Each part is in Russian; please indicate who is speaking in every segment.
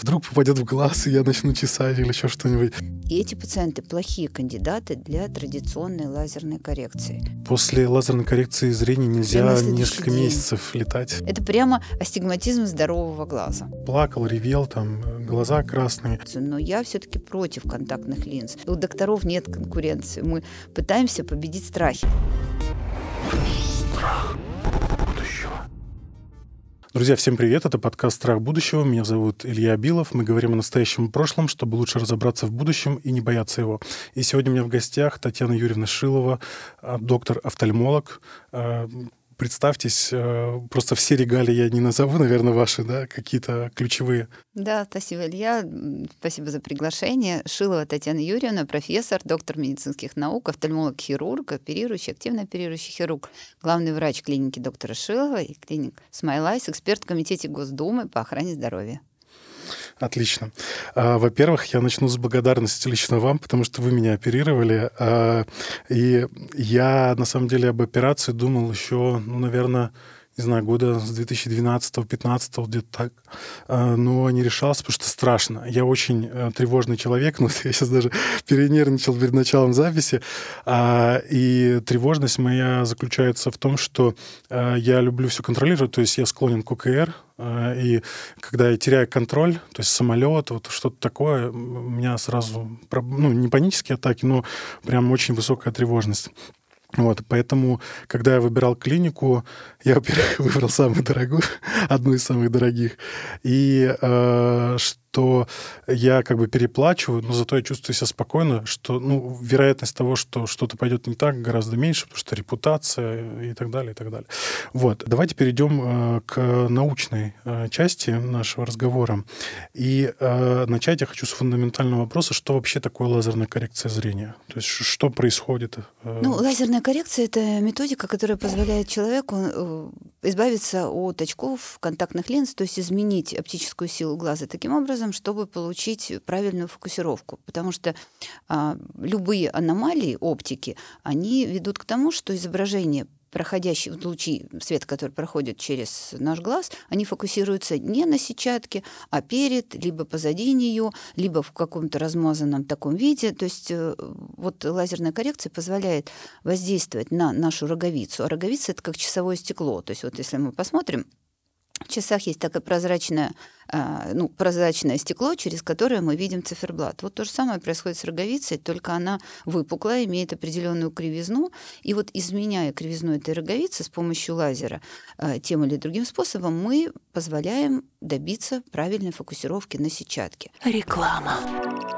Speaker 1: Вдруг попадет в глаз, и я начну чесать или еще что-нибудь.
Speaker 2: И эти пациенты плохие кандидаты для традиционной лазерной коррекции.
Speaker 1: После лазерной коррекции зрения нельзя несколько день. месяцев летать.
Speaker 2: Это прямо астигматизм здорового глаза.
Speaker 1: Плакал, ревел, там глаза красные.
Speaker 2: Но я все-таки против контактных линз. У докторов нет конкуренции. Мы пытаемся победить страхи. Страх.
Speaker 1: Друзья, всем привет. Это подкаст «Страх будущего». Меня зовут Илья Абилов. Мы говорим о настоящем и прошлом, чтобы лучше разобраться в будущем и не бояться его. И сегодня у меня в гостях Татьяна Юрьевна Шилова, а, доктор-офтальмолог, а, представьтесь, э, просто все регалии я не назову, наверное, ваши, да, какие-то ключевые.
Speaker 2: Да, спасибо, Илья, спасибо за приглашение. Шилова Татьяна Юрьевна, профессор, доктор медицинских наук, офтальмолог-хирург, оперирующий, активно оперирующий хирург, главный врач клиники доктора Шилова и клиник SmileEyes, эксперт в Комитете Госдумы по охране здоровья.
Speaker 1: Отлично. А, во-первых, я начну с благодарности лично вам, потому что вы меня оперировали. А, и я, на самом деле, об операции думал еще, ну, наверное, не знаю, года с 2012-2015, где-то так. А, но не решался, потому что страшно. Я очень э, тревожный человек, но я сейчас даже перенервничал перед началом записи. А, и тревожность моя заключается в том, что э, я люблю все контролировать, то есть я склонен к ОКР, а, и когда я теряю контроль, то есть самолет, вот что-то такое, у меня сразу, ну, не панические атаки, но прям очень высокая тревожность. Вот, поэтому, когда я выбирал клинику, я, во-первых, выбрал самую дорогую, одну из самых дорогих, и э, я как бы переплачиваю, но зато я чувствую себя спокойно, что, ну, вероятность того, что что-то пойдет не так, гораздо меньше, потому что репутация и так далее, и так далее. Вот, давайте перейдем э, к научной э, части нашего разговора. И э, начать я хочу с фундаментального вопроса, что вообще такое лазерная коррекция зрения? То есть что происходит?
Speaker 2: Ну, лазерная коррекция — это методика, которая позволяет человеку избавиться от очков, контактных линз, то есть изменить оптическую силу глаза таким образом, чтобы получить правильную фокусировку. Потому что а, любые аномалии оптики, они ведут к тому, что изображение проходящие лучи света, которые проходят через наш глаз, они фокусируются не на сетчатке, а перед, либо позади нее, либо в каком-то размазанном таком виде. То есть э, вот лазерная коррекция позволяет воздействовать на нашу роговицу. А роговица — это как часовое стекло. То есть вот если мы посмотрим, в часах есть такое прозрачное, а, ну, прозрачное стекло, через которое мы видим циферблат. Вот то же самое происходит с роговицей, только она выпуклая, имеет определенную кривизну. И вот изменяя кривизну этой роговицы с помощью лазера а, тем или другим способом, мы позволяем добиться правильной фокусировки на сетчатке.
Speaker 3: Реклама.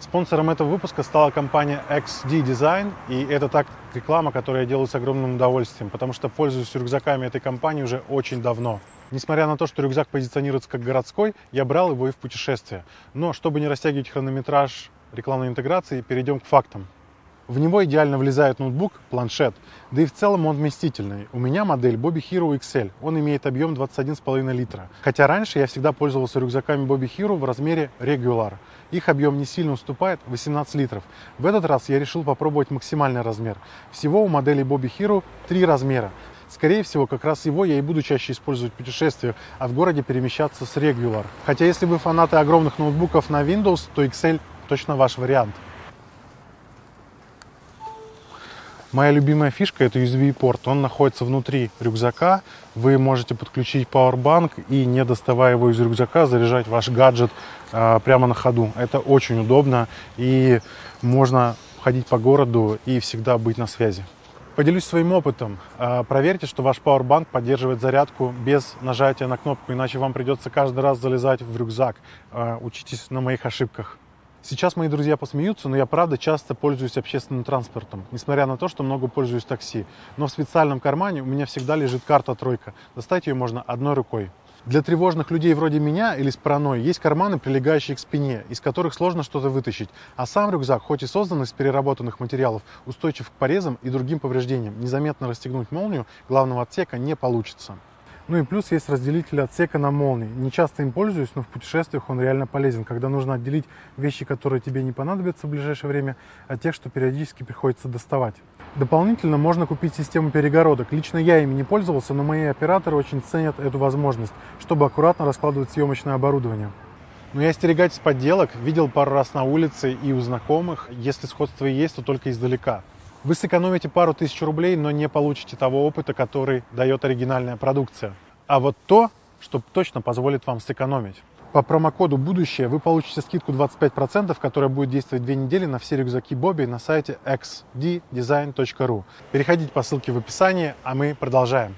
Speaker 1: Спонсором этого выпуска стала компания XD Design, и это так реклама, которую я делаю с огромным удовольствием, потому что пользуюсь рюкзаками этой компании уже очень давно. Несмотря на то, что рюкзак позиционируется как городской, я брал его и в путешествие. Но чтобы не растягивать хронометраж рекламной интеграции, перейдем к фактам. В него идеально влезает ноутбук, планшет, да и в целом он вместительный. У меня модель Bobby Hero XL, он имеет объем 21,5 литра. Хотя раньше я всегда пользовался рюкзаками Bobby Hero в размере Regular. Их объем не сильно уступает 18 литров. В этот раз я решил попробовать максимальный размер. Всего у модели Bobby Hero три размера. Скорее всего, как раз его я и буду чаще использовать в путешествиях, а в городе перемещаться с Regular. Хотя если вы фанаты огромных ноутбуков на Windows, то XL точно ваш вариант. Моя любимая фишка это USB-порт. Он находится внутри рюкзака. Вы можете подключить Powerbank и, не доставая его из рюкзака, заряжать ваш гаджет э, прямо на ходу. Это очень удобно и можно ходить по городу и всегда быть на связи. Поделюсь своим опытом. А, проверьте, что ваш Powerbank поддерживает зарядку без нажатия на кнопку, иначе вам придется каждый раз залезать в рюкзак. А, учитесь на моих ошибках. Сейчас мои друзья посмеются, но я правда часто пользуюсь общественным транспортом, несмотря на то, что много пользуюсь такси. Но в специальном кармане у меня всегда лежит карта тройка. Достать ее можно одной рукой. Для тревожных людей вроде меня или с паранойей есть карманы, прилегающие к спине, из которых сложно что-то вытащить. А сам рюкзак, хоть и создан из переработанных материалов, устойчив к порезам и другим повреждениям. Незаметно расстегнуть молнию главного отсека не получится. Ну и плюс есть разделитель отсека на молнии. Не часто им пользуюсь, но в путешествиях он реально полезен, когда нужно отделить вещи, которые тебе не понадобятся в ближайшее время, от тех, что периодически приходится доставать. Дополнительно можно купить систему перегородок. Лично я ими не пользовался, но мои операторы очень ценят эту возможность, чтобы аккуратно раскладывать съемочное оборудование. Но я остерегайтесь подделок, видел пару раз на улице и у знакомых. Если сходство есть, то только издалека. Вы сэкономите пару тысяч рублей, но не получите того опыта, который дает оригинальная продукция. А вот то, что точно позволит вам сэкономить. По промокоду «Будущее» вы получите скидку 25%, которая будет действовать две недели на все рюкзаки Бобби на сайте xddesign.ru. Переходите по ссылке в описании, а мы продолжаем.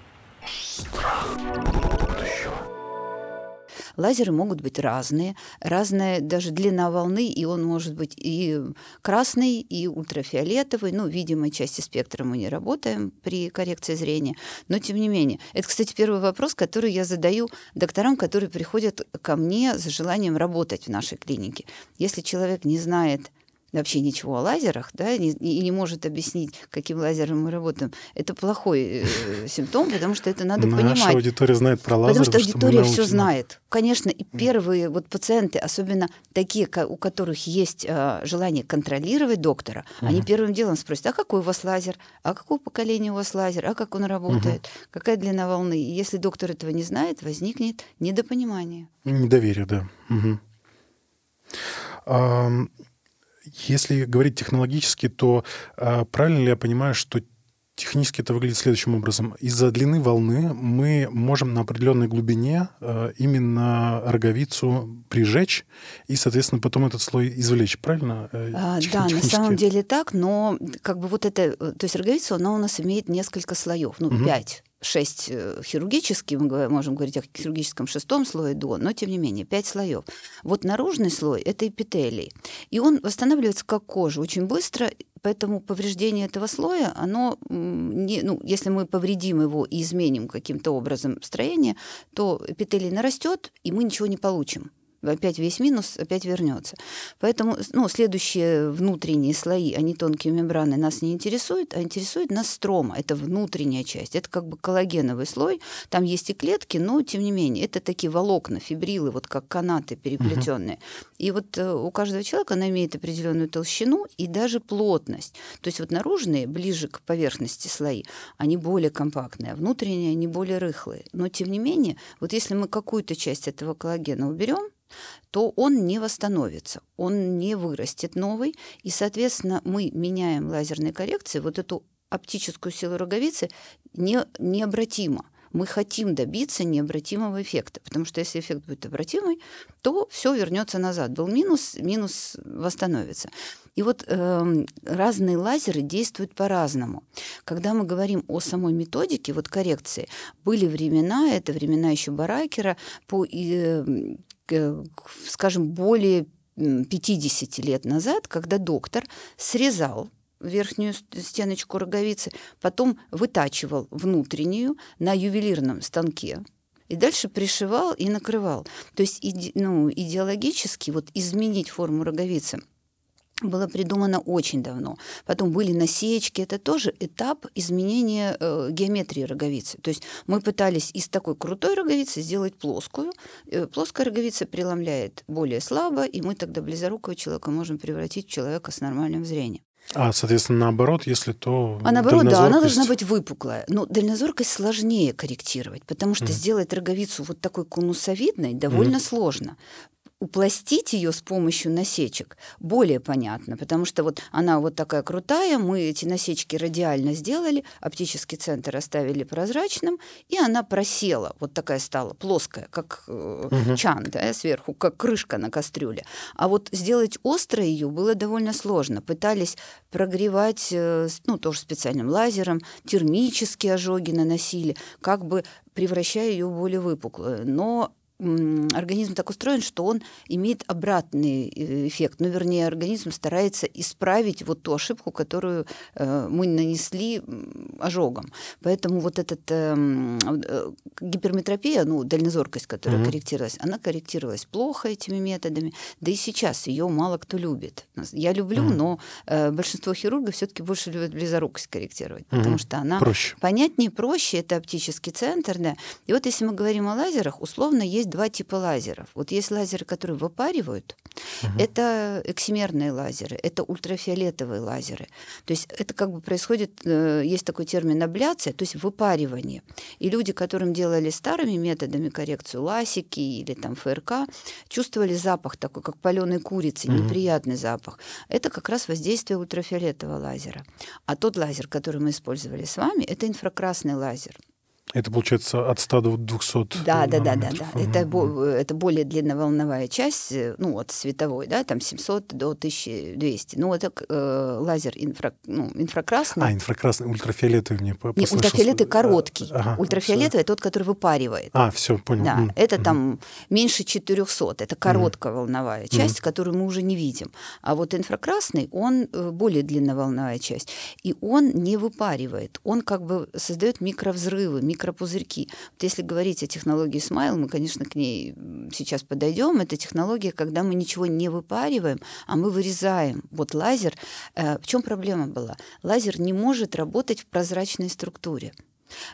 Speaker 2: Лазеры могут быть разные, разная даже длина волны, и он может быть и красный, и ультрафиолетовый. Ну, видимой части спектра мы не работаем при коррекции зрения, но тем не менее. Это, кстати, первый вопрос, который я задаю докторам, которые приходят ко мне с желанием работать в нашей клинике. Если человек не знает, вообще ничего о лазерах, да, и не, может объяснить, каким лазером мы работаем, это плохой э, симптом, потому что это надо
Speaker 1: Наша
Speaker 2: понимать.
Speaker 1: Наша аудитория знает про лазер,
Speaker 2: Потому что аудитория что все знает. Конечно, и первые вот пациенты, особенно такие, у которых есть э, желание контролировать доктора, угу. они первым делом спросят, а какой у вас лазер, а какого поколения у вас лазер, а как он работает, угу. какая длина волны. И если доктор этого не знает, возникнет недопонимание.
Speaker 1: Недоверие, да. Угу. Если говорить технологически, то э, правильно ли я понимаю, что технически это выглядит следующим образом. Из-за длины волны мы можем на определенной глубине э, именно роговицу прижечь и, соответственно, потом этот слой извлечь, правильно?
Speaker 2: Э, а, да, на самом деле так, но как бы вот это, то есть роговица, она у нас имеет несколько слоев, ну, угу. пять шесть э, хирургических, мы можем говорить о хирургическом шестом слое до, но тем не менее пять слоев. Вот наружный слой – это эпителий, и он восстанавливается как кожа очень быстро, поэтому повреждение этого слоя, оно не, ну, если мы повредим его и изменим каким-то образом строение, то эпителий нарастет, и мы ничего не получим опять весь минус опять вернется. Поэтому ну, следующие внутренние слои, они тонкие мембраны, нас не интересуют, а интересует нас строма. Это внутренняя часть. Это как бы коллагеновый слой. Там есть и клетки, но тем не менее, это такие волокна, фибрилы, вот как канаты переплетенные. Угу. И вот э, у каждого человека она имеет определенную толщину и даже плотность. То есть вот наружные, ближе к поверхности слои, они более компактные, а внутренние они более рыхлые. Но тем не менее, вот если мы какую-то часть этого коллагена уберем, то он не восстановится, он не вырастет новый, и, соответственно, мы меняем лазерной коррекцией вот эту оптическую силу роговицы не, необратимо. Мы хотим добиться необратимого эффекта, потому что если эффект будет обратимый, то все вернется назад. Был минус, минус восстановится. И вот э, разные лазеры действуют по-разному. Когда мы говорим о самой методике вот коррекции, были времена, это времена еще Баракера, по э, скажем, более 50 лет назад, когда доктор срезал верхнюю стеночку роговицы, потом вытачивал внутреннюю на ювелирном станке, и дальше пришивал и накрывал. То есть ну, идеологически вот изменить форму роговицы – было придумано очень давно. Потом были насечки. Это тоже этап изменения э, геометрии роговицы. То есть мы пытались из такой крутой роговицы сделать плоскую. Э, плоская роговица преломляет более слабо, и мы тогда близорукого человека можем превратить в человека с нормальным зрением.
Speaker 1: А, соответственно, наоборот, если то...
Speaker 2: А наоборот, да, она должна быть выпуклая. Но дальнозоркость сложнее корректировать, потому что mm. сделать роговицу вот такой конусовидной довольно mm. сложно упластить ее с помощью насечек более понятно, потому что вот она вот такая крутая, мы эти насечки радиально сделали, оптический центр оставили прозрачным, и она просела, вот такая стала, плоская, как э, угу. чан, да, сверху, как крышка на кастрюле. А вот сделать остро ее было довольно сложно. Пытались прогревать, э, ну, тоже специальным лазером, термические ожоги наносили, как бы превращая ее в более выпуклую. Но организм так устроен, что он имеет обратный э, эффект. Ну, вернее, организм старается исправить вот ту ошибку, которую э, мы нанесли ожогом. Поэтому вот эта эм, э, гиперметропия, ну, дальнозоркость, которая mm-hmm. корректировалась, она корректировалась плохо этими методами. Да и сейчас ее мало кто любит. Я люблю, mm-hmm. но большинство хирургов все-таки больше любят близорукость корректировать, mm-hmm. потому что она
Speaker 1: проще.
Speaker 2: понятнее, проще. Это оптический центр, да. И вот если мы говорим о лазерах, условно есть два типа лазеров. Вот есть лазеры, которые выпаривают. Угу. Это эксимерные лазеры, это ультрафиолетовые лазеры. То есть это как бы происходит, э, есть такой термин абляция, то есть выпаривание. И люди, которым делали старыми методами коррекцию ласики или там ФРК, чувствовали запах такой, как паленой курицы, угу. неприятный запах. Это как раз воздействие ультрафиолетового лазера. А тот лазер, который мы использовали с вами, это инфракрасный лазер.
Speaker 1: Это получается от 100 до 200
Speaker 2: Да, да, да, да, да. Это, это более длинноволновая часть, э, ну, от световой, да, там 700 до 1200. Ну, это э, лазер инфра, ну, инфракрасный.
Speaker 1: А, инфракрасный, ультрафиолетовый мне
Speaker 2: послышался. Не, ультрафиолетовый короткий. Ага, ультрафиолетовый тот, который выпаривает.
Speaker 1: А, все, понял.
Speaker 2: Да, mm это там меньше 400. Это короткая волновая часть, которую мы уже не видим. А вот инфракрасный, он э, более длинноволновая часть. И он не выпаривает. Он как бы создает микровзрывы, микро микропузырьки. Вот если говорить о технологии Smile, мы, конечно, к ней сейчас подойдем. Это технология, когда мы ничего не выпариваем, а мы вырезаем. Вот лазер. Э, в чем проблема была? Лазер не может работать в прозрачной структуре.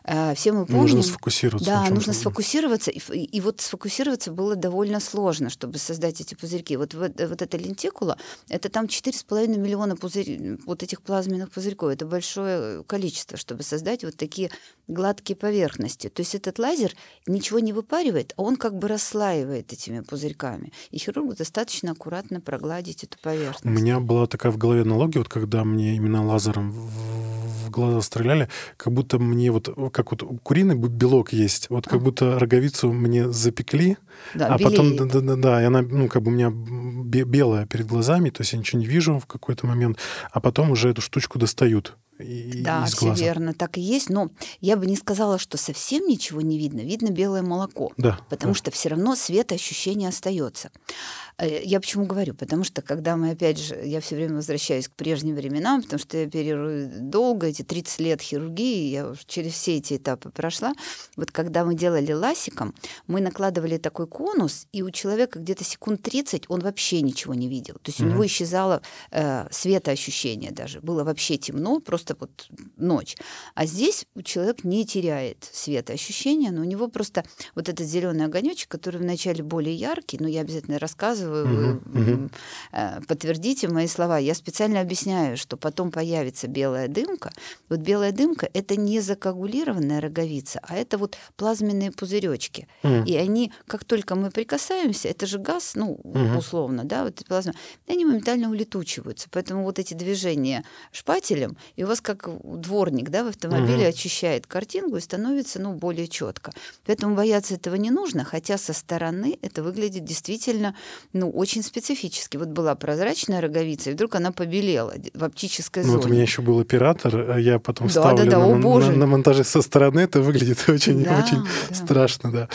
Speaker 2: Э, все мы помним...
Speaker 1: Нужно сфокусироваться.
Speaker 2: Да, нужно сфокусироваться. И, и вот сфокусироваться было довольно сложно, чтобы создать эти пузырьки. Вот, вот, вот эта лентикула, это там 4,5 миллиона пузырь, вот этих плазменных пузырьков. Это большое количество, чтобы создать вот такие гладкие поверхности. То есть этот лазер ничего не выпаривает, а он как бы расслаивает этими пузырьками. И хирургу достаточно аккуратно прогладить эту поверхность. У
Speaker 1: меня была такая в голове аналогия, вот когда мне именно лазером в глаза стреляли, как будто мне вот, как вот куриный белок есть, вот как а. будто роговицу мне запекли, да, а белеет. потом, да, да, да, и она, ну, как бы у меня белая перед глазами, то есть я ничего не вижу в какой-то момент, а потом уже эту штучку достают
Speaker 2: и, да, из глаза. все верно, так и есть. Но я бы не сказала, что совсем ничего не видно. Видно белое молоко.
Speaker 1: Да,
Speaker 2: потому
Speaker 1: да.
Speaker 2: что все равно светоощущение остается. Э, я почему говорю? Потому что когда мы, опять же, я все время возвращаюсь к прежним временам, потому что я оперирую долго, эти 30 лет хирургии, я уже через все эти этапы прошла. Вот когда мы делали ласиком, мы накладывали такой конус, и у человека где-то секунд 30 он вообще ничего не видел. То есть mm-hmm. у него исчезало э, светоощущение даже. Было вообще темно, просто вот ночь. А здесь человек не теряет светоощущения, но у него просто вот этот зеленый огонечек, который вначале более яркий, но я обязательно рассказываю, рассказываю, угу, подтвердите мои слова. Я специально объясняю, что потом появится белая дымка. Вот белая дымка это не закоагулированная роговица, а это вот плазменные пузыречки. Угу. И они, как только мы прикасаемся, это же газ, ну, угу. условно, да, вот плазма, они моментально улетучиваются. Поэтому вот эти движения шпателем, и у вас как дворник, да, в автомобиле угу. очищает картинку и становится, ну, более четко. Поэтому бояться этого не нужно, хотя со стороны это выглядит действительно ну, очень специфически. Вот была прозрачная роговица, и вдруг она побелела в оптической ну, зоне.
Speaker 1: Вот у меня еще был оператор, а я потом да, ставлю да, да, на, на, на монтаже со стороны, это выглядит очень, да, очень да. страшно, да.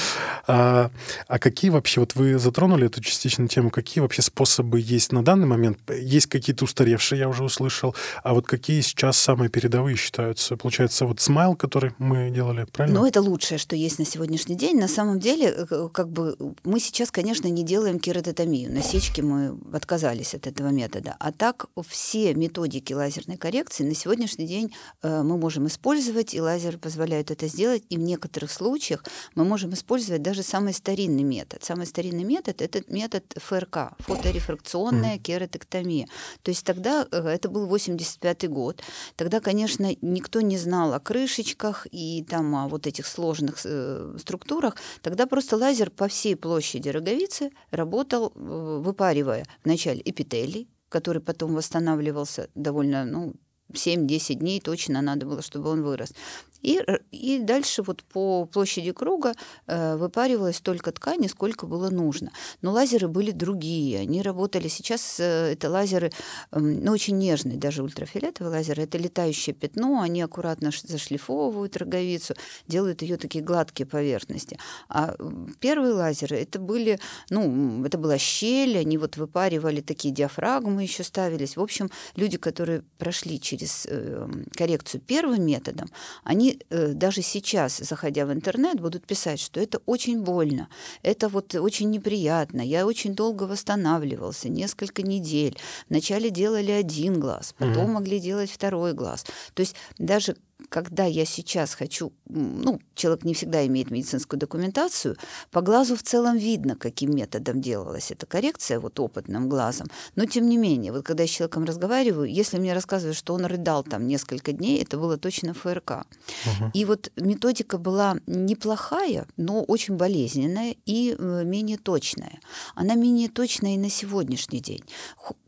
Speaker 1: А, а какие вообще, вот вы затронули эту частичную тему, какие вообще способы есть на данный момент? Есть какие-то устаревшие, я уже услышал, а вот какие сейчас самые передовые считаются? Получается, вот смайл, который мы делали, правильно?
Speaker 2: Ну, это лучшее, что есть на сегодняшний день. На самом деле, э, как бы мы сейчас, конечно, не делаем кератотомию лазеротомию. Насечки мы отказались от этого метода. А так все методики лазерной коррекции на сегодняшний день э, мы можем использовать, и лазер позволяет это сделать. И в некоторых случаях мы можем использовать даже самый старинный метод. Самый старинный метод – это метод ФРК, фоторефракционная кератоктомия. То есть тогда, э, это был 85 год, тогда, конечно, никто не знал о крышечках и там о вот этих сложных э, структурах. Тогда просто лазер по всей площади роговицы работал выпаривая вначале эпителий, который потом восстанавливался довольно, ну, 7-10 дней точно надо было, чтобы он вырос. И, и дальше вот по площади круга э, выпаривалась столько ткани, сколько было нужно. Но лазеры были другие, они работали сейчас, э, это лазеры, э, ну, очень нежные, даже ультрафиолетовые лазеры, это летающее пятно, они аккуратно зашлифовывают роговицу, делают ее такие гладкие поверхности. А первые лазеры, это были, ну, это была щель, они вот выпаривали такие диафрагмы еще ставились. В общем, люди, которые прошли через э, коррекцию первым методом, они э, даже сейчас, заходя в интернет, будут писать, что это очень больно, это вот очень неприятно, я очень долго восстанавливался, несколько недель. Вначале делали один глаз, потом mm могли делать второй глаз. То есть даже когда я сейчас хочу, ну, человек не всегда имеет медицинскую документацию, по глазу в целом видно, каким методом делалась эта коррекция, вот опытным глазом. Но тем не менее, вот когда я с человеком разговариваю, если мне рассказывают, что он рыдал там несколько дней, это было точно ФРК. Угу. И вот методика была неплохая, но очень болезненная и э, менее точная. Она менее точная и на сегодняшний день.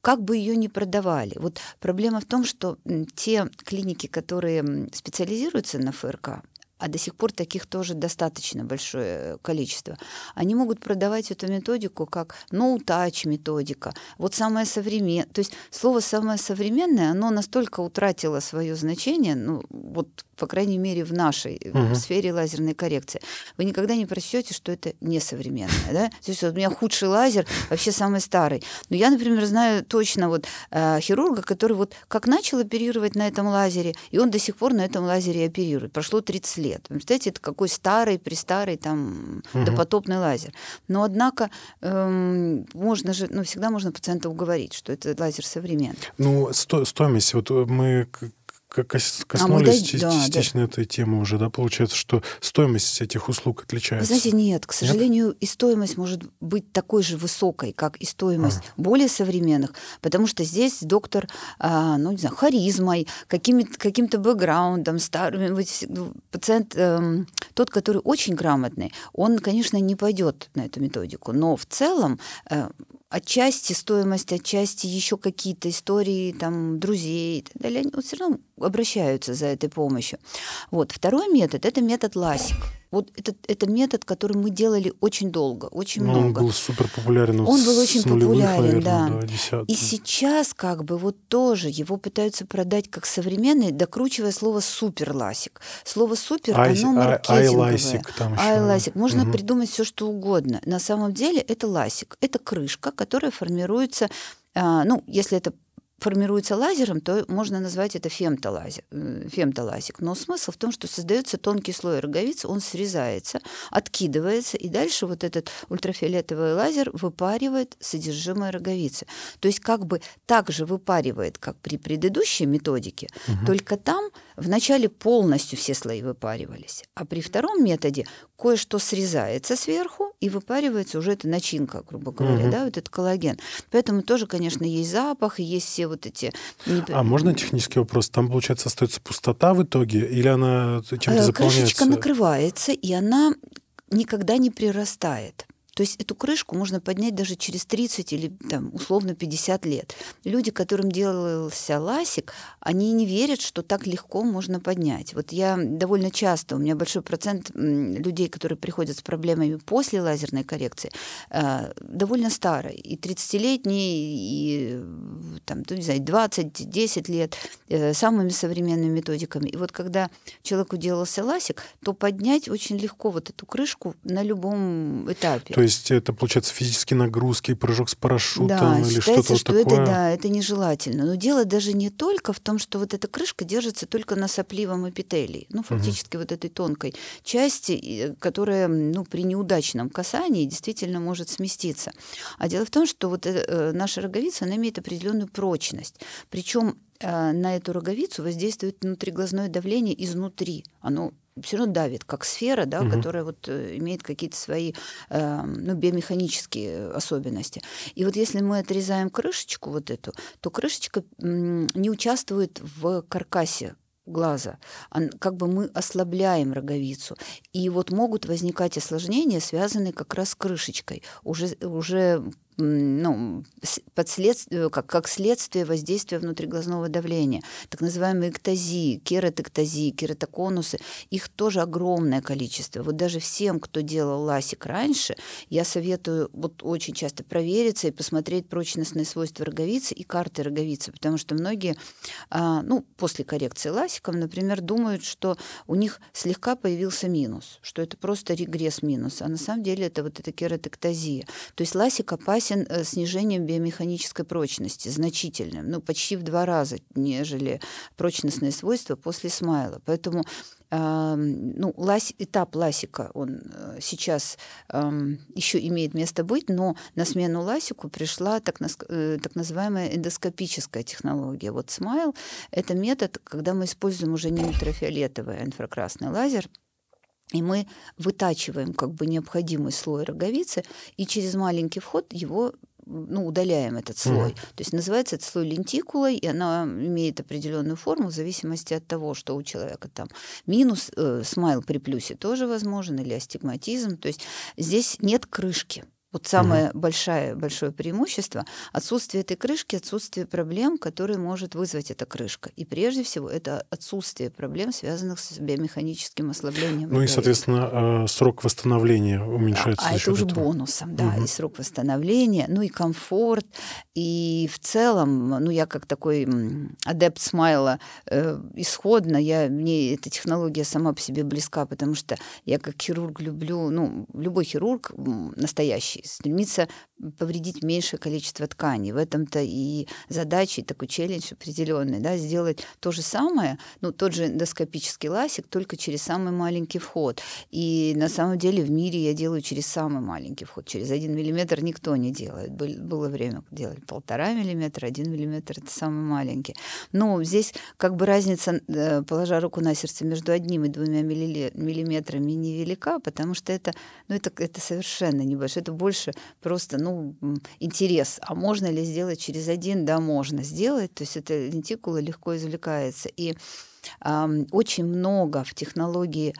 Speaker 2: Как бы ее ни продавали. Вот проблема в том, что те клиники, которые специализируются на ФРК, а до сих пор таких тоже достаточно большое количество, они могут продавать эту методику как no-touch методика. Вот самое современное, то есть слово самое современное, оно настолько утратило свое значение, ну вот по крайней мере, в нашей угу. сфере лазерной коррекции, вы никогда не прочтете, что это несовременное. Да? То есть вот у меня худший лазер, вообще самый старый. Но я, например, знаю точно вот э, хирурга, который вот как начал оперировать на этом лазере, и он до сих пор на этом лазере оперирует. Прошло 30 лет. Вы представляете, это какой старый, престарый там угу. допотопный лазер. Но, однако, эм, можно же, ну, всегда можно пациента уговорить, что это лазер современный.
Speaker 1: Ну, сто, стоимость, вот мы коснулись а да, частично да. этой темы уже, да, получается, что стоимость этих услуг отличается?
Speaker 2: Вы знаете, нет, к сожалению, нет? и стоимость может быть такой же высокой, как и стоимость а. более современных, потому что здесь доктор, а, ну, не знаю, харизмой, каким-то каким бэкграундом, старым, ну, пациент, э, тот, который очень грамотный, он, конечно, не пойдет на эту методику, но в целом э, отчасти стоимость, отчасти еще какие-то истории там друзей и так далее, вот все равно обращаются за этой помощью. Вот. Второй метод – это метод ласик. Вот это, это метод, который мы делали очень долго, очень Но ну, много.
Speaker 1: Он был супер популярен.
Speaker 2: Он был очень популярен, да. да и сейчас как бы вот тоже его пытаются продать как современный, докручивая слово супер ласик. Слово супер, I, оно маркетинговое. Ай-ласик. Можно угу. придумать все что угодно. На самом деле это ласик. Это крышка, которая формируется а, ну, если это формируется лазером, то можно назвать это фемтолазик. Э, фемтолазик. Но смысл в том, что создается тонкий слой роговицы, он срезается, откидывается, и дальше вот этот ультрафиолетовый лазер выпаривает содержимое роговицы. То есть как бы так же выпаривает, как при предыдущей методике, угу. только там вначале полностью все слои выпаривались, а при втором методе кое-что срезается сверху и выпаривается уже эта начинка, грубо говоря, угу. да, вот этот коллаген. Поэтому тоже, конечно, есть запах, есть все вот эти...
Speaker 1: А можно технический вопрос? Там, получается, остается пустота в итоге, или она чем-то э, заполняется?
Speaker 2: Крышечка накрывается, и она никогда не прирастает. То есть эту крышку можно поднять даже через 30 или там, условно 50 лет. Люди, которым делался ласик, они не верят, что так легко можно поднять. Вот я довольно часто, у меня большой процент людей, которые приходят с проблемами после лазерной коррекции, э, довольно старые, и 30-летние, и там, ну, не знаю, 20-10 лет, э, самыми современными методиками. И вот когда человеку делался ласик, то поднять очень легко вот эту крышку на любом этапе
Speaker 1: есть это, получается, физические нагрузки, прыжок с парашютом да, или что-то
Speaker 2: что
Speaker 1: вот такое?
Speaker 2: Это, да, это нежелательно. Но дело даже не только в том, что вот эта крышка держится только на сопливом эпителии, ну, фактически угу. вот этой тонкой части, которая ну, при неудачном касании действительно может сместиться. А дело в том, что вот э, наша роговица, она имеет определенную прочность. Причем э, на эту роговицу воздействует внутриглазное давление изнутри. Оно все равно давит, как сфера, да, угу. которая вот э, имеет какие-то свои э, ну, биомеханические особенности. И вот если мы отрезаем крышечку вот эту, то крышечка не участвует в каркасе глаза, как бы мы ослабляем роговицу. И вот могут возникать осложнения, связанные как раз с крышечкой. Уже, уже ну, подследствие, как, как следствие воздействия внутриглазного давления. Так называемые эктазии, кератоктазии, кератоконусы, их тоже огромное количество. Вот даже всем, кто делал ласик раньше, я советую вот очень часто провериться и посмотреть прочностные свойства роговицы и карты роговицы, потому что многие, а, ну, после коррекции ласиком, например, думают, что у них слегка появился минус, что это просто регресс минуса, а на самом деле это вот эта кератоктазия. То есть ласик опасен э, снижением биомеханической прочности, значительным, ну, почти в два раза, нежели прочностные свойства после смайла. Поэтому ну, лась, этап ласика, он э, сейчас эм, еще имеет место быть, но на смену ласику пришла так, э, так называемая эндоскопическая технология. Вот смайл — это метод, когда мы используем уже не ультрафиолетовый, а инфракрасный лазер, и мы вытачиваем как бы необходимый слой роговицы, и через маленький вход его ну, удаляем этот слой. Mm. То есть называется этот слой лентикулой, и она имеет определенную форму в зависимости от того, что у человека там минус, э, смайл при плюсе тоже возможен, или астигматизм. То есть здесь нет крышки. Вот самое угу. большое, большое преимущество – отсутствие этой крышки, отсутствие проблем, которые может вызвать эта крышка. И прежде всего это отсутствие проблем, связанных с биомеханическим ослаблением.
Speaker 1: Ну и, соответственно, э, срок восстановления уменьшается.
Speaker 2: А, а это уже этого. бонусом, да, угу. и срок восстановления, ну и комфорт, и в целом, ну я как такой адепт смайла э, исходно, я, мне эта технология сама по себе близка, потому что я как хирург люблю, ну любой хирург настоящий, стремится повредить меньшее количество тканей. В этом-то и задача, и такой челлендж определенный, да, сделать то же самое, ну, тот же эндоскопический ласик, только через самый маленький вход. И на самом деле в мире я делаю через самый маленький вход. Через один миллиметр никто не делает. Было время, делали полтора миллиметра, один миллиметр — это самый маленький. Но здесь как бы разница, э, положа руку на сердце, между одним и двумя миллиметрами невелика, потому что это, ну, это, это совершенно небольшое. Это больше просто, ну, интерес. А можно ли сделать через один? Да, можно сделать. То есть эта лентикула легко извлекается. И э, очень много в технологии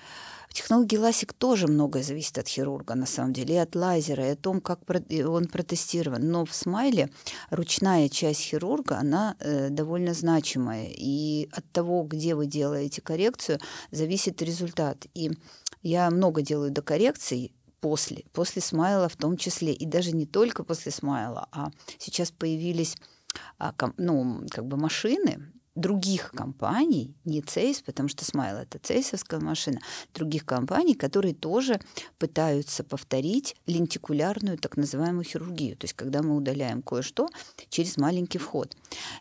Speaker 2: технологии ласик тоже многое зависит от хирурга, на самом деле, и от лазера, и о том, как он протестирован. Но в смайле ручная часть хирурга, она э, довольно значимая. И от того, где вы делаете коррекцию, зависит результат. И я много делаю до коррекций, после, после смайла в том числе, и даже не только после смайла, а сейчас появились а, ну, как бы машины, других компаний, не Цейс, потому что Смайл это цейсовская машина, других компаний, которые тоже пытаются повторить лентикулярную так называемую хирургию, то есть когда мы удаляем кое-что через маленький вход.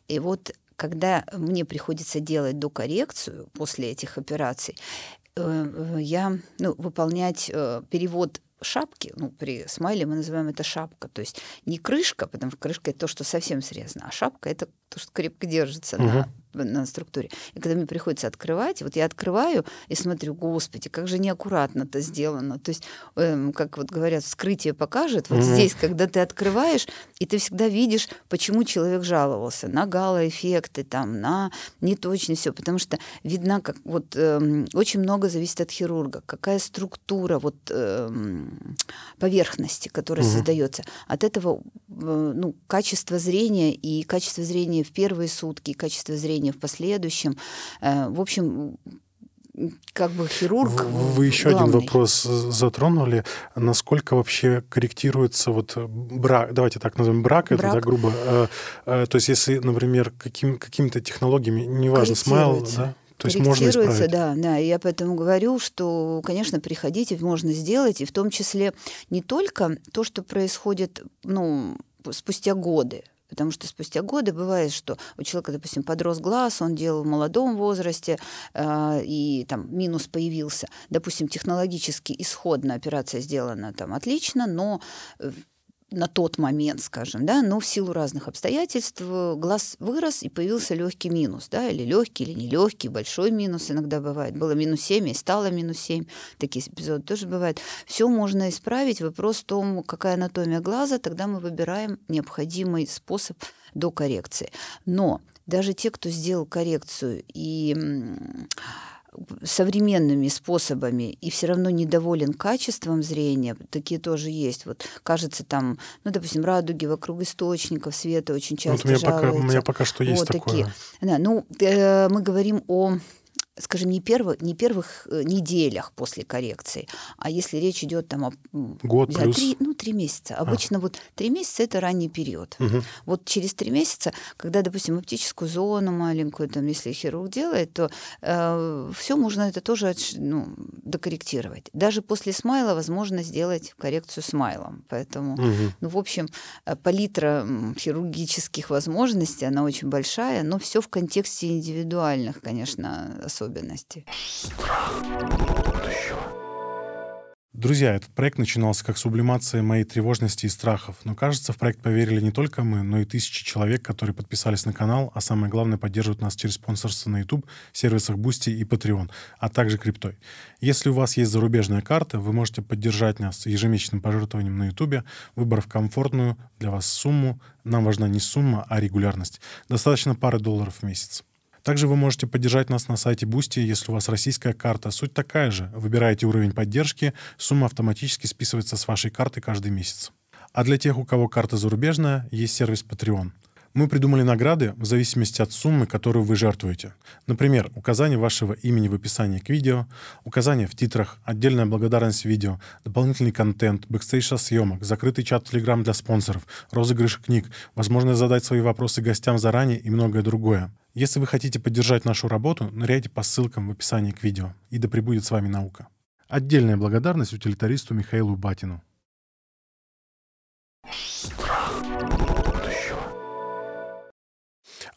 Speaker 2: И вот когда мне приходится делать докоррекцию после этих операций, э, э, я ну, выполнять э, перевод шапки, ну, при смайле мы называем это шапка, то есть не крышка, потому что крышка это то, что совсем срезано, а шапка это то, что крепко держится угу. на на структуре. И когда мне приходится открывать, вот я открываю и смотрю, господи, как же неаккуратно это сделано. То есть, эм, как вот говорят, вскрытие покажет. Вот mm-hmm. здесь, когда ты открываешь, и ты всегда видишь, почему человек жаловался на галоэффекты, там, на неточность, все, потому что видно, как вот эм, очень много зависит от хирурга, какая структура вот эм, поверхности, которая mm-hmm. создается. От этого э, ну, качество зрения и качество зрения в первые сутки, и качество зрения лечения в последующем. Э, в общем, как бы хирург.
Speaker 1: Вы еще главный. один вопрос затронули. Насколько вообще корректируется вот брак, давайте так назовем брак, брак. это да, грубо. Э, э, то есть если, например, каким, какими-то технологиями, неважно, смайл, да? То есть можно исправить.
Speaker 2: да, да. Я поэтому говорю, что, конечно, приходите, можно сделать, и в том числе не только то, что происходит, ну, спустя годы, Потому что спустя годы бывает, что у человека, допустим, подрос глаз, он делал в молодом возрасте, э, и там минус появился. Допустим, технологически исходно операция сделана там отлично, но на тот момент, скажем, да, но в силу разных обстоятельств э, глаз вырос и появился легкий минус, да, или легкий, или нелегкий, большой минус иногда бывает. Было минус 7 и стало минус 7. Такие эпизоды тоже бывают. Все можно исправить. Вопрос в том, какая анатомия глаза, тогда мы выбираем необходимый способ до коррекции. Но даже те, кто сделал коррекцию и современными способами и все равно недоволен качеством зрения, такие тоже есть. Вот кажется там, ну, допустим, радуги вокруг источников света очень часто
Speaker 1: вот у меня Пока, у меня пока что есть вот такое. Такие.
Speaker 2: Да, ну, э, мы говорим о скажем, не, перво, не первых э, неделях после коррекции, а если речь идет там о
Speaker 1: год плюс
Speaker 2: три, ну три месяца. А. Обычно а. вот три месяца это ранний период. Угу. Вот через три месяца, когда, допустим, оптическую зону маленькую, там, если хирург делает, то э, все можно это тоже ну, докорректировать. Даже после смайла возможно сделать коррекцию смайлом. Поэтому, угу. ну в общем, э, палитра хирургических возможностей она очень большая, но все в контексте индивидуальных, конечно, особенностей особенности.
Speaker 1: Друзья, этот проект начинался как сублимация моей тревожности и страхов, но кажется, в проект поверили не только мы, но и тысячи человек, которые подписались на канал, а самое главное, поддерживают нас через спонсорство на YouTube, сервисах Boosty и Patreon, а также криптой. Если у вас есть зарубежная карта, вы можете поддержать нас ежемесячным пожертвованием на YouTube, выбрав комфортную для вас сумму. Нам важна не сумма, а регулярность. Достаточно пары долларов в месяц. Также вы можете поддержать нас на сайте Boosty, если у вас российская карта. Суть такая же. Выбираете уровень поддержки, сумма автоматически списывается с вашей карты каждый месяц. А для тех, у кого карта зарубежная, есть сервис Patreon. Мы придумали награды в зависимости от суммы, которую вы жертвуете. Например, указание вашего имени в описании к видео, указание в титрах, отдельная благодарность видео, дополнительный контент, бэкстейдж съемок, закрытый чат Telegram для спонсоров, розыгрыш книг, возможность задать свои вопросы гостям заранее и многое другое. Если вы хотите поддержать нашу работу, ныряйте по ссылкам в описании к видео. И да пребудет с вами наука. Отдельная благодарность утилитаристу Михаилу Батину.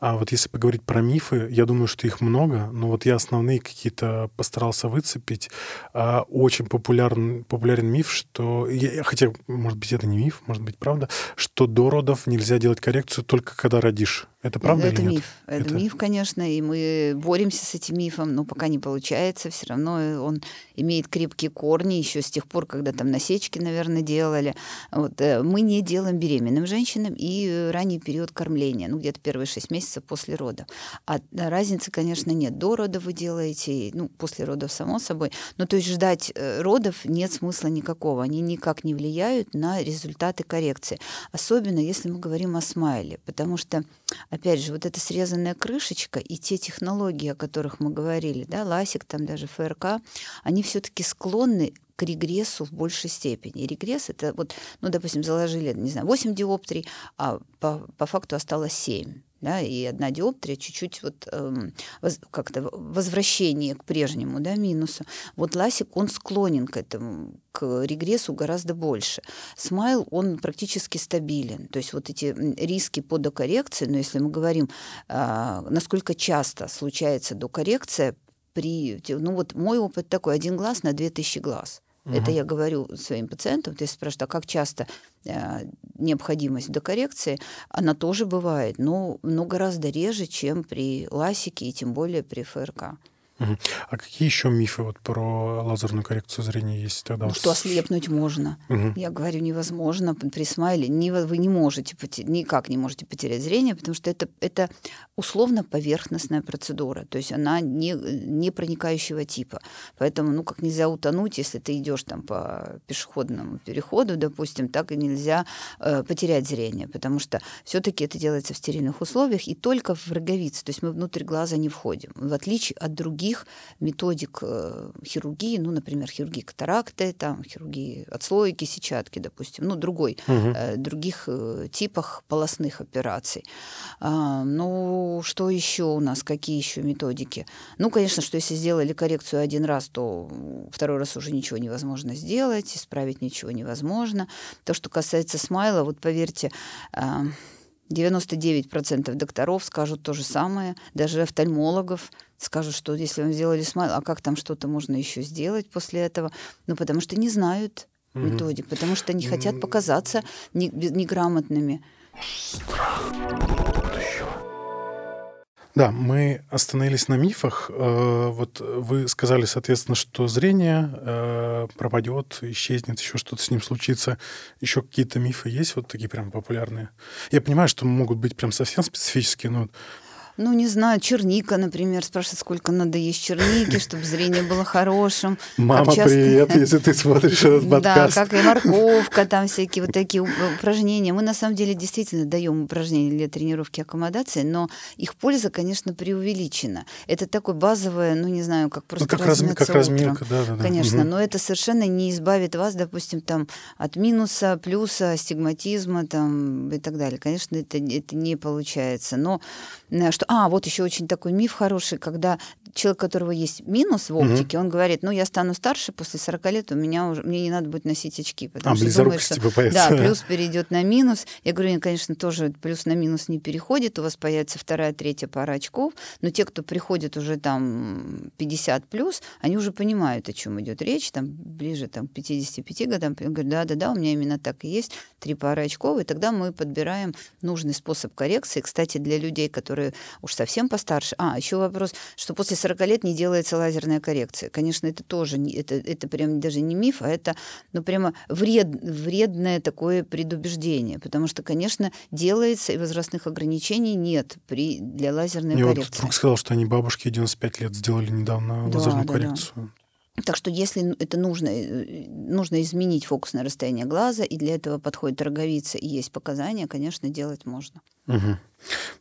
Speaker 1: А вот если поговорить про мифы, я думаю, что их много, но вот я основные какие-то постарался выцепить. А, очень популярен, популярен миф, что, я, хотя, может быть, это не миф, может быть, правда, что до родов нельзя делать коррекцию только когда родишь. Это правда
Speaker 2: это
Speaker 1: или
Speaker 2: миф.
Speaker 1: нет?
Speaker 2: Это, это миф, конечно, и мы боремся с этим мифом, но пока не получается. Все равно он имеет крепкие корни еще с тех пор, когда там насечки, наверное, делали. Вот, э, мы не делаем беременным женщинам и ранний период кормления, ну где-то первые шесть месяцев после родов. А разницы, конечно, нет. До родов вы делаете, ну после родов само собой. Но то есть ждать э, родов нет смысла никакого. Они никак не влияют на результаты коррекции. Особенно если мы говорим о смайле, потому что опять же, вот эта срезанная крышечка и те технологии, о которых мы говорили, да, ласик, там даже ФРК, они все-таки склонны к регрессу в большей степени. регресс это вот, ну, допустим, заложили, не знаю, 8 диоптрий, а по, по факту осталось 7 да, и одна диоптрия чуть-чуть вот эм, воз, как-то возвращение к прежнему, да, минусу. Вот ласик, он склонен к этому, к регрессу гораздо больше. Смайл, он практически стабилен. То есть вот эти риски по докоррекции, но если мы говорим, э, насколько часто случается докоррекция, при, ну вот мой опыт такой, один глаз на 2000 глаз. Угу. Это я говорю своим пациентам, то есть спрашивают, а как часто э, необходимость докоррекции, она тоже бывает, но, но гораздо реже, чем при ласике и тем более при ФРК.
Speaker 1: А какие еще мифы вот про лазерную коррекцию зрения есть тогда?
Speaker 2: Ну, что ослепнуть можно. Угу. Я говорю, невозможно при смайле. Не, вы не можете, никак не можете потерять зрение, потому что это, это условно поверхностная процедура. То есть она не, не проникающего типа. Поэтому, ну, как нельзя утонуть, если ты идешь там по пешеходному переходу, допустим, так и нельзя э, потерять зрение, потому что все-таки это делается в стерильных условиях и только в роговице. То есть мы внутрь глаза не входим. В отличие от других других методик э, хирургии, ну, например, хирургии катаракты, там, хирургии отслойки сетчатки, допустим, ну, другой, угу. других э, типах полостных операций. А, ну, что еще у нас, какие еще методики? Ну, конечно, что если сделали коррекцию один раз, то второй раз уже ничего невозможно сделать, исправить ничего невозможно. То, что касается смайла, вот поверьте, э, 99% докторов скажут то же самое, даже офтальмологов скажут, что если вам сделали смайл, а как там что-то можно еще сделать после этого? Ну, потому что не знают угу. методик, потому что не хотят показаться неграмотными.
Speaker 1: Да, мы остановились на мифах. Э, вот вы сказали, соответственно, что зрение э, пропадет, исчезнет, еще что-то с ним случится. Еще какие-то мифы есть вот такие прям популярные? Я понимаю, что могут быть прям совсем специфические, но
Speaker 2: Ну, не знаю, черника, например, спрашивает, сколько надо есть черники, чтобы зрение было хорошим.
Speaker 1: Мама, часто... привет, если ты смотришь этот подкаст.
Speaker 2: Да, как и морковка, там всякие вот такие упражнения. Мы, на самом деле, действительно даем упражнения для тренировки аккомодации, но их польза, конечно, преувеличена. Это такое базовое, ну, не знаю, как просто
Speaker 1: ну, как, разми, как разминка, да, да, да.
Speaker 2: Конечно, угу. но это совершенно не избавит вас, допустим, там, от минуса, плюса, астигматизма там, и так далее. Конечно, это, это не получается. Но э, что... А, вот еще очень такой миф хороший, когда человек, у которого есть минус в оптике, угу. он говорит, ну, я стану старше, после 40 лет у меня уже, мне не надо будет носить очки.
Speaker 1: Потому а, что думает, что, типа
Speaker 2: Да, плюс перейдет на минус. Я говорю, конечно, тоже плюс на минус не переходит, у вас появится вторая, третья пара очков, но те, кто приходит уже там 50 плюс, они уже понимают, о чем идет речь, там ближе там, к 55 годам, говорят, да-да-да, у меня именно так и есть, три пары очков, и тогда мы подбираем нужный способ коррекции. Кстати, для людей, которые уж совсем постарше. А, еще вопрос, что после 40 лет не делается лазерная коррекция. Конечно, это тоже, не, это, это прям даже не миф, а это, ну, прямо вред, вредное такое предубеждение, потому что, конечно, делается, и возрастных ограничений нет при, для лазерной
Speaker 1: Мне
Speaker 2: коррекции.
Speaker 1: Вот друг сказал, что они бабушки 95 лет сделали недавно да, лазерную да, коррекцию. Да.
Speaker 2: Так что если это нужно, э, нужно изменить фокусное расстояние глаза, и для этого подходит роговица, и есть показания, конечно, делать можно.
Speaker 1: Угу.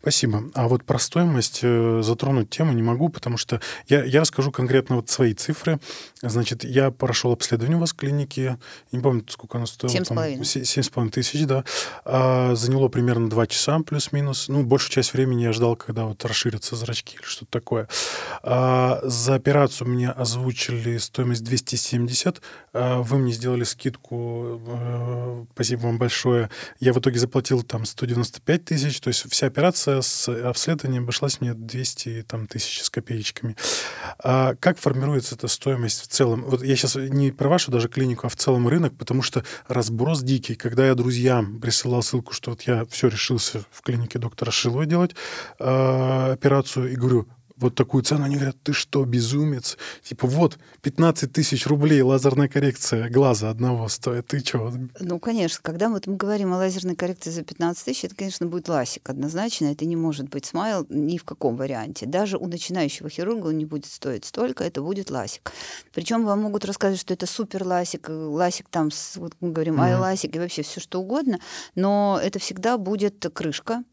Speaker 1: Спасибо. А вот про стоимость э, затронуть тему не могу, потому что я, я расскажу конкретно вот свои цифры. Значит, я прошел обследование у вас в клинике, не помню, сколько оно стоило.
Speaker 2: Семь с половиной.
Speaker 1: Семь с половиной тысяч, да. А, заняло примерно два часа плюс-минус. Ну, большую часть времени я ждал, когда вот расширятся зрачки или что-то такое. А, за операцию мне озвучили стоимость 270. А, вы мне сделали скидку, а, спасибо вам большое. Я в итоге заплатил там 195 тысяч, то есть вся операция с обследованием обошлась мне 200 там, тысяч с копеечками. А как формируется эта стоимость в целом? Вот я сейчас не про вашу даже клинику, а в целом рынок, потому что разброс дикий. Когда я друзьям присылал ссылку, что вот я все решился в клинике доктора Шилова делать э, операцию, и говорю, вот такую цену, они говорят, ты что, безумец? Типа, вот, 15 тысяч рублей лазерная коррекция глаза одного стоит, ты что?
Speaker 2: Ну, конечно, когда мы, мы говорим о лазерной коррекции за 15 тысяч, это, конечно, будет ласик однозначно, это не может быть SMILE ни в каком варианте. Даже у начинающего хирурга он не будет стоить столько, это будет ласик. Причем вам могут рассказать, что это супер ласик, ласик там, вот мы говорим, mm-hmm. iLASIK и вообще все что угодно, но это всегда будет крышка.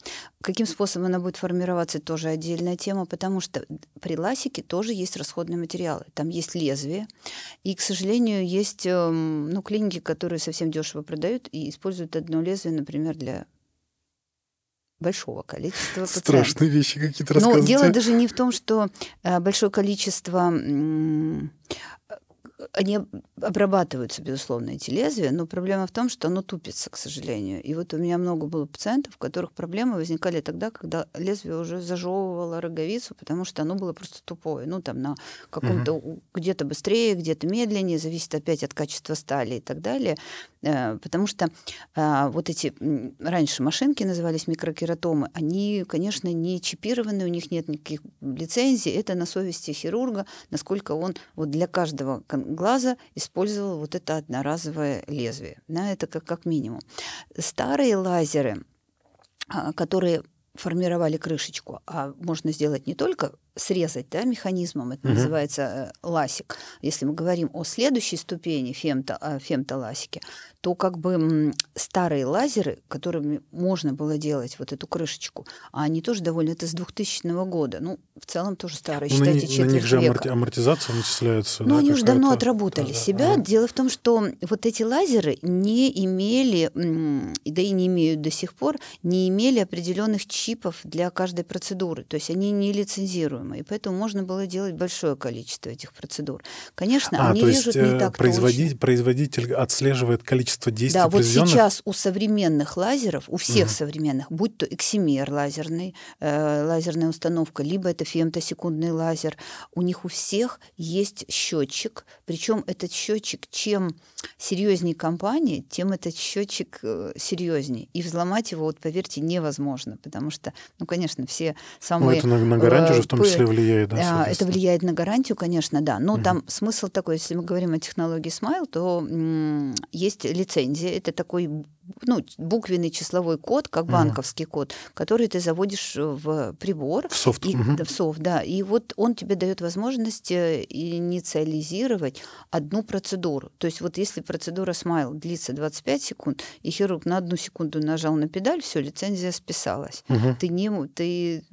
Speaker 2: Каким способом она будет формироваться, тоже отдельная тема, потому что при ласике тоже есть расходные материалы. Там есть лезвие, и, к сожалению, есть эм, ну, клиники, которые совсем дешево продают и используют одно лезвие, например, для большого количества пациентов.
Speaker 1: Страшные вещи какие-то рассказываете.
Speaker 2: Но дело даже не в том, что э, большое количество они обрабатываются, безусловно, эти лезвия, но проблема в том, что оно тупится, к сожалению. И вот у меня много было пациентов, у которых проблемы возникали тогда, когда лезвие уже зажевывало роговицу, потому что оно было просто тупое. Ну, там на каком-то угу. где-то быстрее, где-то медленнее, зависит опять от качества стали и так далее. Э, потому что а, вот эти раньше машинки назывались микрокератомы, они, конечно, не чипированы, у них нет никаких лицензий, это на совести хирурга, насколько он вот для каждого глаза использовал вот это одноразовое лезвие. Да, это как, как минимум. Старые лазеры, а, которые формировали крышечку, а можно сделать не только срезать да, механизмом, это угу. называется э, ласик. Если мы говорим о следующей ступени фемто, э, фемтоласике, то как бы старые лазеры, которыми можно было делать вот эту крышечку, а они тоже довольно, это с 2000 года, ну, в целом тоже старые, ну, считайте,
Speaker 1: на, на них же века. амортизация начисляется.
Speaker 2: Ну, да, они уже давно отработали да, себя. Да. Дело в том, что вот эти лазеры не имели, да и не имеют до сих пор, не имели определенных чипов для каждой процедуры, то есть они не лицензируемые, поэтому можно было делать большое количество этих процедур. Конечно, а, они режут не э, так
Speaker 1: производитель, производитель отслеживает количество количество действий
Speaker 2: Да, вот сейчас у современных лазеров, у всех угу. современных, будь то эксимер лазерный, э, лазерная установка, либо это фемтосекундный лазер, у них у всех есть счетчик, причем этот счетчик, чем серьезнее компания, тем этот счетчик э, серьезнее. И взломать его, вот поверьте, невозможно, потому что, ну, конечно, все самые... Ну,
Speaker 1: это на, на гарантию же в том
Speaker 2: э,
Speaker 1: числе влияет, да?
Speaker 2: Это влияет на гарантию, конечно, да. Но угу. там смысл такой, если мы говорим о технологии Smile, то есть лицензия. Это такой ну, буквенный числовой код, как банковский код, который ты заводишь в прибор.
Speaker 1: В софт.
Speaker 2: И, угу. В софт, да. И вот он тебе дает возможность э, инициализировать одну процедуру. То есть вот если процедура смайл длится 25 секунд, и хирург на одну секунду нажал на педаль, все, лицензия списалась. Угу. Ты не, ты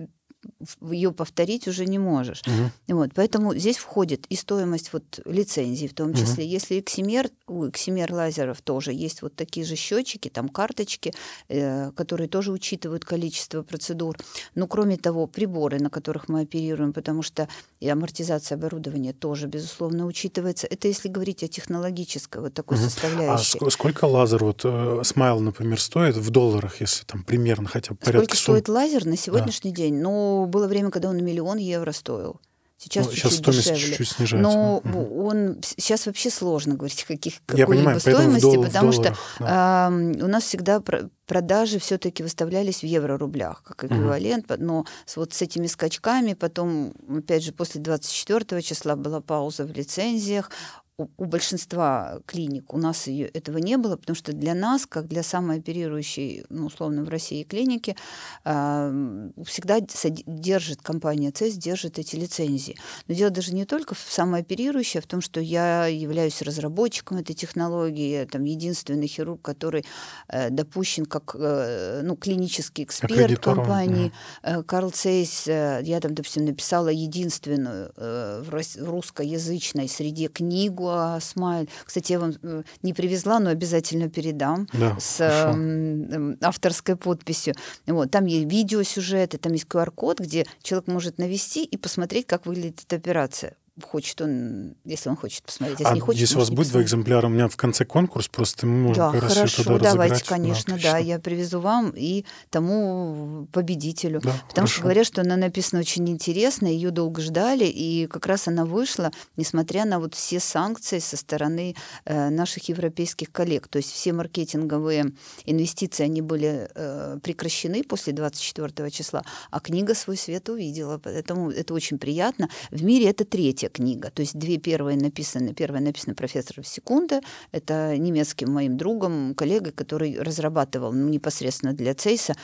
Speaker 2: ее повторить уже не можешь. Угу. Вот, поэтому здесь входит и стоимость вот лицензии в том числе. Угу. Если Ximer, у Ximer лазеров тоже есть вот такие же счетчики, там карточки, э, которые тоже учитывают количество процедур. Но кроме того, приборы, на которых мы оперируем, потому что и амортизация оборудования тоже, безусловно, учитывается. Это если говорить о технологической вот такой угу. составляющей.
Speaker 1: А сколько лазер, вот э, Смайл, например, стоит в долларах, если там примерно хотя бы порядка
Speaker 2: Сколько сумм? стоит лазер на сегодняшний да. день? Ну, было время, когда он миллион евро стоил. Сейчас ну, чуть-чуть сейчас дешевле.
Speaker 1: чуть-чуть снижается.
Speaker 2: Но угу. он сейчас вообще сложно говорить каких какой-либо стоимости, дол- потому что да. э, у нас всегда продажи все-таки выставлялись в евро-рублях как эквивалент, угу. но с, вот с этими скачками потом, опять же, после 24 числа была пауза в лицензиях, у, большинства клиник у нас ее, этого не было, потому что для нас, как для самой оперирующей, ну, условно, в России клиники, э, всегда держит компания ЦЕС, держит эти лицензии. Но дело даже не только в самой оперирующей, а в том, что я являюсь разработчиком этой технологии, я там единственный хирург, который э, допущен как э, ну, клинический эксперт компании. Э, Карл Цейс, э, я там, допустим, написала единственную э, в русскоязычной среде книгу о Смайль. Кстати, я вам э, не привезла, но обязательно передам да, с э, авторской подписью. Вот, там есть видеосюжеты, там есть QR-код, где человек может навести и посмотреть, как выглядит эта операция хочет он, если он хочет посмотреть. Если
Speaker 1: а
Speaker 2: не хочет,
Speaker 1: если у вас будет два экземпляра, у меня в конце конкурс, просто мы можем
Speaker 2: да, как хорошо, туда давайте, разыграть. конечно, да, да, я привезу вам и тому победителю. Да, Потому хорошо. что говорят, что она написана очень интересно, ее долго ждали, и как раз она вышла, несмотря на вот все санкции со стороны э, наших европейских коллег. То есть все маркетинговые инвестиции, они были э, прекращены после 24 числа, а книга свой свет увидела. Поэтому это очень приятно. В мире это третья третья книга. То есть две первые написаны. Первая написана профессором Секунда. Это немецким моим другом, коллегой, который разрабатывал ну, непосредственно для Цейса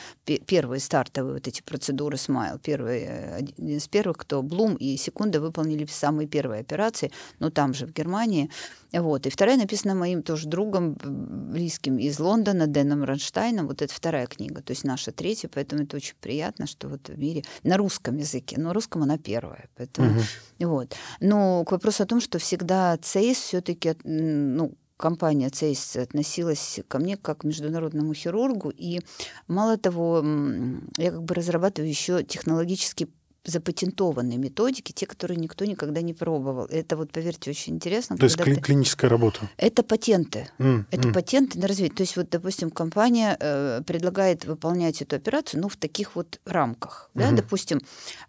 Speaker 2: первые стартовые вот эти процедуры Смайл. Первый, один из первых, кто Блум и Секунда выполнили самые первые операции, но там же, в Германии. Вот. И вторая написана моим тоже другом, близким из Лондона, Дэном Ранштайном. Вот это вторая книга, то есть наша третья, поэтому это очень приятно, что вот в мире на русском языке, но русском она первая. Поэтому, угу. вот. Но к вопросу о том, что всегда ЦЕЙС все-таки ну, компания ЦЕЙС относилась ко мне как к международному хирургу, и мало того, я как бы разрабатываю еще технологический запатентованные методики, те, которые никто никогда не пробовал. Это вот, поверьте, очень интересно.
Speaker 1: То есть кли- ты... клиническая работа?
Speaker 2: Это патенты. Mm, это mm. патенты на развитие. То есть вот, допустим, компания э, предлагает выполнять эту операцию, ну, в таких вот рамках. Mm-hmm. Да, допустим...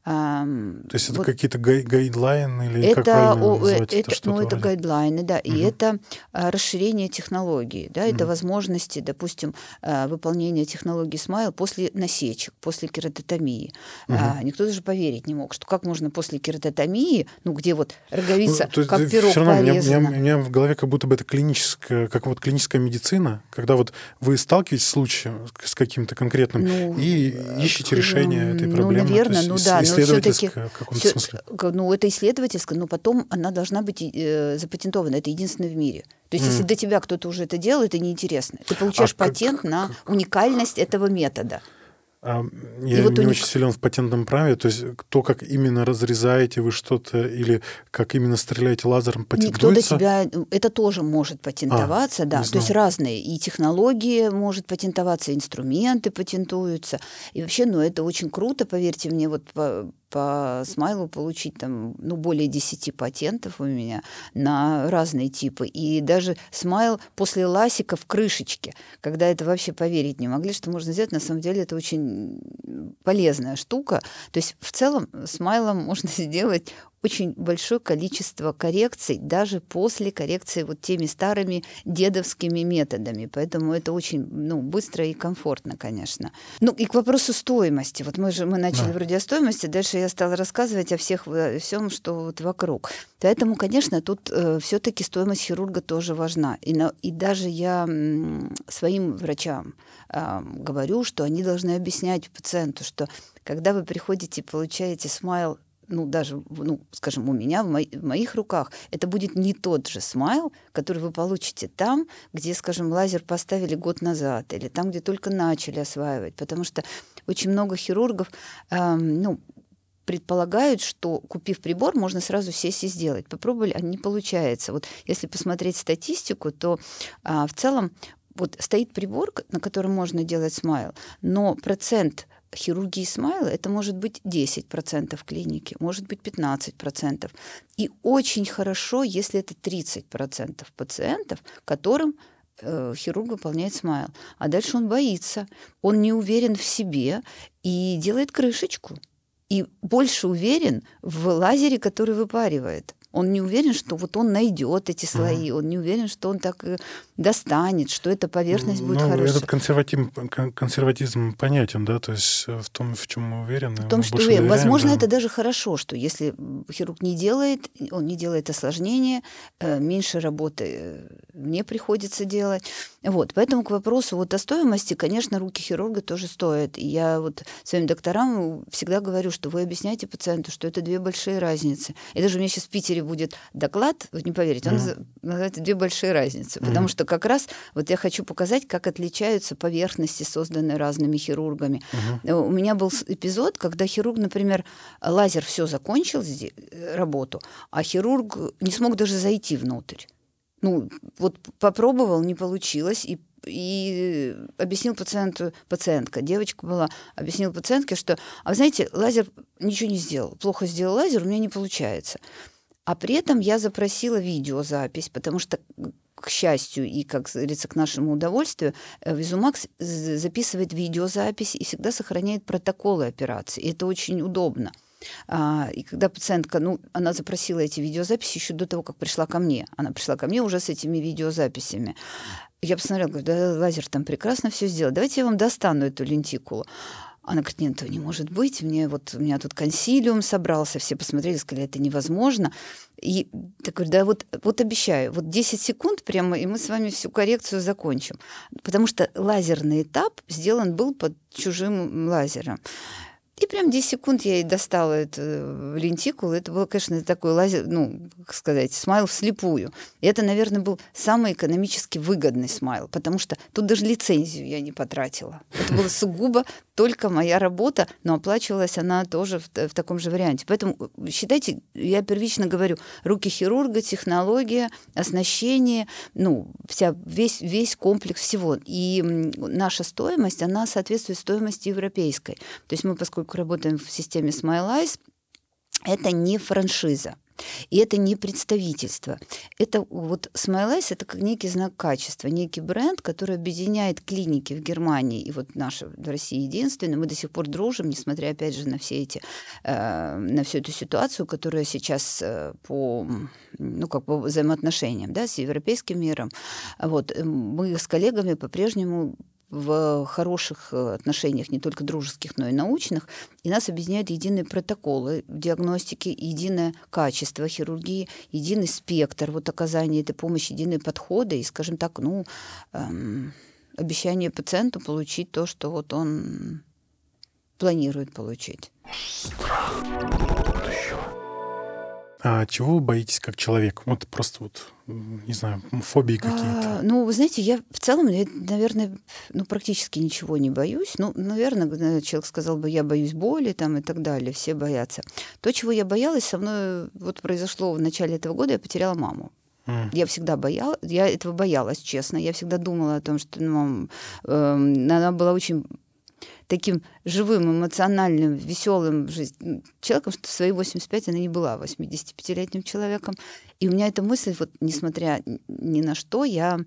Speaker 2: Э,
Speaker 1: То есть это вот какие-то гай- гайдлайны или
Speaker 2: это,
Speaker 1: как
Speaker 2: о, это, это, ну, это гайдлайны, да, mm-hmm. и это э, расширение технологии, да, mm-hmm. это возможности, допустим, э, выполнения технологии смайл после насечек, после кератотомии. Mm-hmm. Э, никто даже поверит поверить не мог, что как можно после кератотомии, ну, где вот роговица, ну, как пирог все равно
Speaker 1: порезана. У меня, у меня в голове как будто бы это клиническая, как вот клиническая медицина, когда вот вы сталкиваетесь с случаем, с каким-то конкретным, ну, и э, ищете решение этой ну, проблемы.
Speaker 2: Ну, наверное, ну да, но все-таки...
Speaker 1: Все, смысле.
Speaker 2: Ну, это исследовательское, но потом она должна быть э, запатентована. Это единственное в мире. То есть, mm. если до тебя кто-то уже это делал, это неинтересно. Ты получаешь а патент как, на как... уникальность этого метода.
Speaker 1: Я вот не них... очень силен в патентном праве, то есть то, как именно разрезаете вы что-то или как именно стреляете лазером, патентуется?
Speaker 2: Никто до тебя... Это тоже может патентоваться, а, да. То есть разные. И технологии может патентоваться, инструменты патентуются. И вообще, ну, это очень круто, поверьте мне, вот по, по смайлу получить там, ну, более 10 патентов у меня на разные типы. И даже смайл после ласика в крышечке, когда это вообще поверить не могли, что можно сделать, на самом деле это очень полезная штука. То есть в целом смайлом можно сделать очень большое количество коррекций даже после коррекции вот теми старыми дедовскими методами. Поэтому это очень ну, быстро и комфортно, конечно. Ну и к вопросу стоимости. Вот мы же мы начали да. вроде о стоимости, дальше я стала рассказывать о всех о всем, что вот вокруг. Поэтому, конечно, тут э, все-таки стоимость хирурга тоже важна. И, на, и даже я своим врачам э, говорю, что они должны объяснять пациенту, что когда вы приходите и получаете смайл ну, даже, ну, скажем, у меня, в, мо- в моих руках, это будет не тот же смайл, который вы получите там, где, скажем, лазер поставили год назад, или там, где только начали осваивать. Потому что очень много хирургов, э, ну, предполагают, что купив прибор, можно сразу сесть и сделать. Попробовали, а не получается. Вот если посмотреть статистику, то а, в целом вот стоит прибор, на котором можно делать смайл, но процент хирургии смайла это может быть 10% клиники, может быть 15%. И очень хорошо, если это 30% пациентов, которым э, хирург выполняет смайл. А дальше он боится, он не уверен в себе и делает крышечку. И больше уверен в лазере, который выпаривает он не уверен, что вот он найдет эти слои, mm. он не уверен, что он так достанет, что эта поверхность будет ну, хорошая.
Speaker 1: Этот консерватизм, консерватизм понятен, да, то есть э, в том, в чем мы уверены.
Speaker 2: В том, что уверен. Возможно, да. это даже хорошо, что если хирург не делает, он не делает осложнения, э, меньше работы э, мне приходится делать. Вот, поэтому к вопросу вот о стоимости, конечно, руки хирурга тоже стоят. И я вот своим докторам всегда говорю, что вы объясняете пациенту, что это две большие разницы. И даже у меня сейчас в Питере будет доклад, вы не поверите, он mm-hmm. называется «Две большие разницы», mm-hmm. потому что как раз вот я хочу показать, как отличаются поверхности, созданные разными хирургами. Mm-hmm. У меня был эпизод, когда хирург, например, лазер все закончил э, работу, а хирург не смог даже зайти внутрь. Ну, вот попробовал, не получилось, и и объяснил пациенту, пациентка, девочка была, объяснил пациентке, что, а вы знаете, лазер ничего не сделал, плохо сделал лазер, у меня не получается. А при этом я запросила видеозапись, потому что к счастью и, как говорится, к нашему удовольствию, э, Визумакс записывает видеозапись и всегда сохраняет протоколы операции. И это очень удобно. А, и когда пациентка, ну, она запросила эти видеозаписи еще до того, как пришла ко мне. Она пришла ко мне уже с этими видеозаписями. Я посмотрела, говорю, да, лазер там прекрасно все сделал. Давайте я вам достану эту лентикулу. Она говорит, нет, этого не может быть. Мне вот, у меня тут консилиум собрался, все посмотрели, сказали, это невозможно. И так говорю, да вот, вот обещаю, вот 10 секунд прямо, и мы с вами всю коррекцию закончим. Потому что лазерный этап сделан был под чужим лазером. И прям 10 секунд я ей достала эту э, лентикулу. Это было, конечно, такой лазер, ну, как сказать, смайл вслепую. И это, наверное, был самый экономически выгодный смайл, потому что тут даже лицензию я не потратила. Это было сугубо только моя работа, но оплачивалась она тоже в, в таком же варианте. Поэтому э, считайте, я первично говорю, руки хирурга, технология, оснащение, ну, вся, весь, весь комплекс всего. И наша стоимость, она соответствует стоимости европейской. То есть мы, поскольку работаем в системе Smile Eyes, это не франшиза. И это не представительство. Это вот Smileys это как некий знак качества, некий бренд, который объединяет клиники в Германии и вот наша в России единственная. Мы до сих пор дружим, несмотря опять же на все эти, э, на всю эту ситуацию, которая сейчас э, по ну как по взаимоотношениям, да, с европейским миром. Вот э, мы с коллегами по-прежнему в хороших э, отношениях, не только дружеских, но и научных, и нас объединяют единые протоколы диагностики, единое качество хирургии, единый спектр вот оказания этой помощи, единые подходы и, скажем так, ну, эм, обещание пациенту получить то, что вот он планирует получить.
Speaker 1: А чего вы боитесь как человек? Вот просто вот, не знаю, фобии какие-то.
Speaker 2: А, ну, вы знаете, я в целом, я, наверное, ну, практически ничего не боюсь. Ну, наверное, человек сказал бы, я боюсь боли там и так далее, все боятся. То, чего я боялась, со мной вот произошло в начале этого года, я потеряла маму. Я всегда боялась, я этого боялась, честно. Я всегда думала о том, что ну, э, она была очень таким живым, эмоциональным, веселым человеком, что в свои 85 она не была 85-летним человеком. И у меня эта мысль, вот несмотря ни на что, я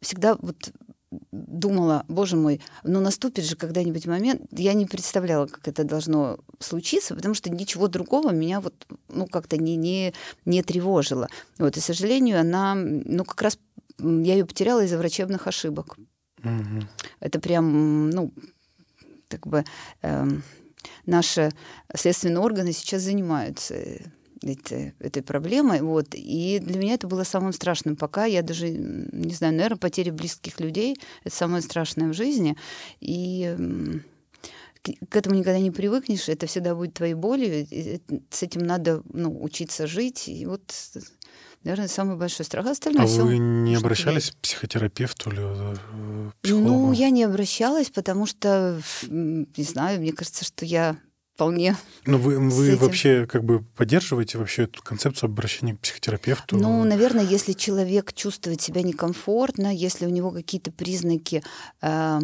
Speaker 2: всегда вот думала, боже мой, ну наступит же когда-нибудь момент, я не представляла, как это должно случиться, потому что ничего другого меня вот, ну, как-то не, не, не тревожило. Вот, и, к сожалению, она, ну, как раз я ее потеряла из-за врачебных ошибок. Угу. Это прям, ну, как бы э, наши следственные органы сейчас занимаются этой, этой проблемой. Вот. И для меня это было самым страшным пока. Я даже, не знаю, наверное, потеря близких людей — это самое страшное в жизни. И к этому никогда не привыкнешь, это всегда будет твоей болью, с этим надо ну, учиться жить. И вот, наверное, самый большой страх. А, остальное
Speaker 1: а все, вы не обращались к психотерапевту или э, психологу?
Speaker 2: Ну, я не обращалась, потому что, не знаю, мне кажется, что я вполне.
Speaker 1: Но вы, вы вообще как бы поддерживаете вообще эту концепцию обращения к психотерапевту?
Speaker 2: Ну, наверное, если человек чувствует себя некомфортно, если у него какие-то признаки э,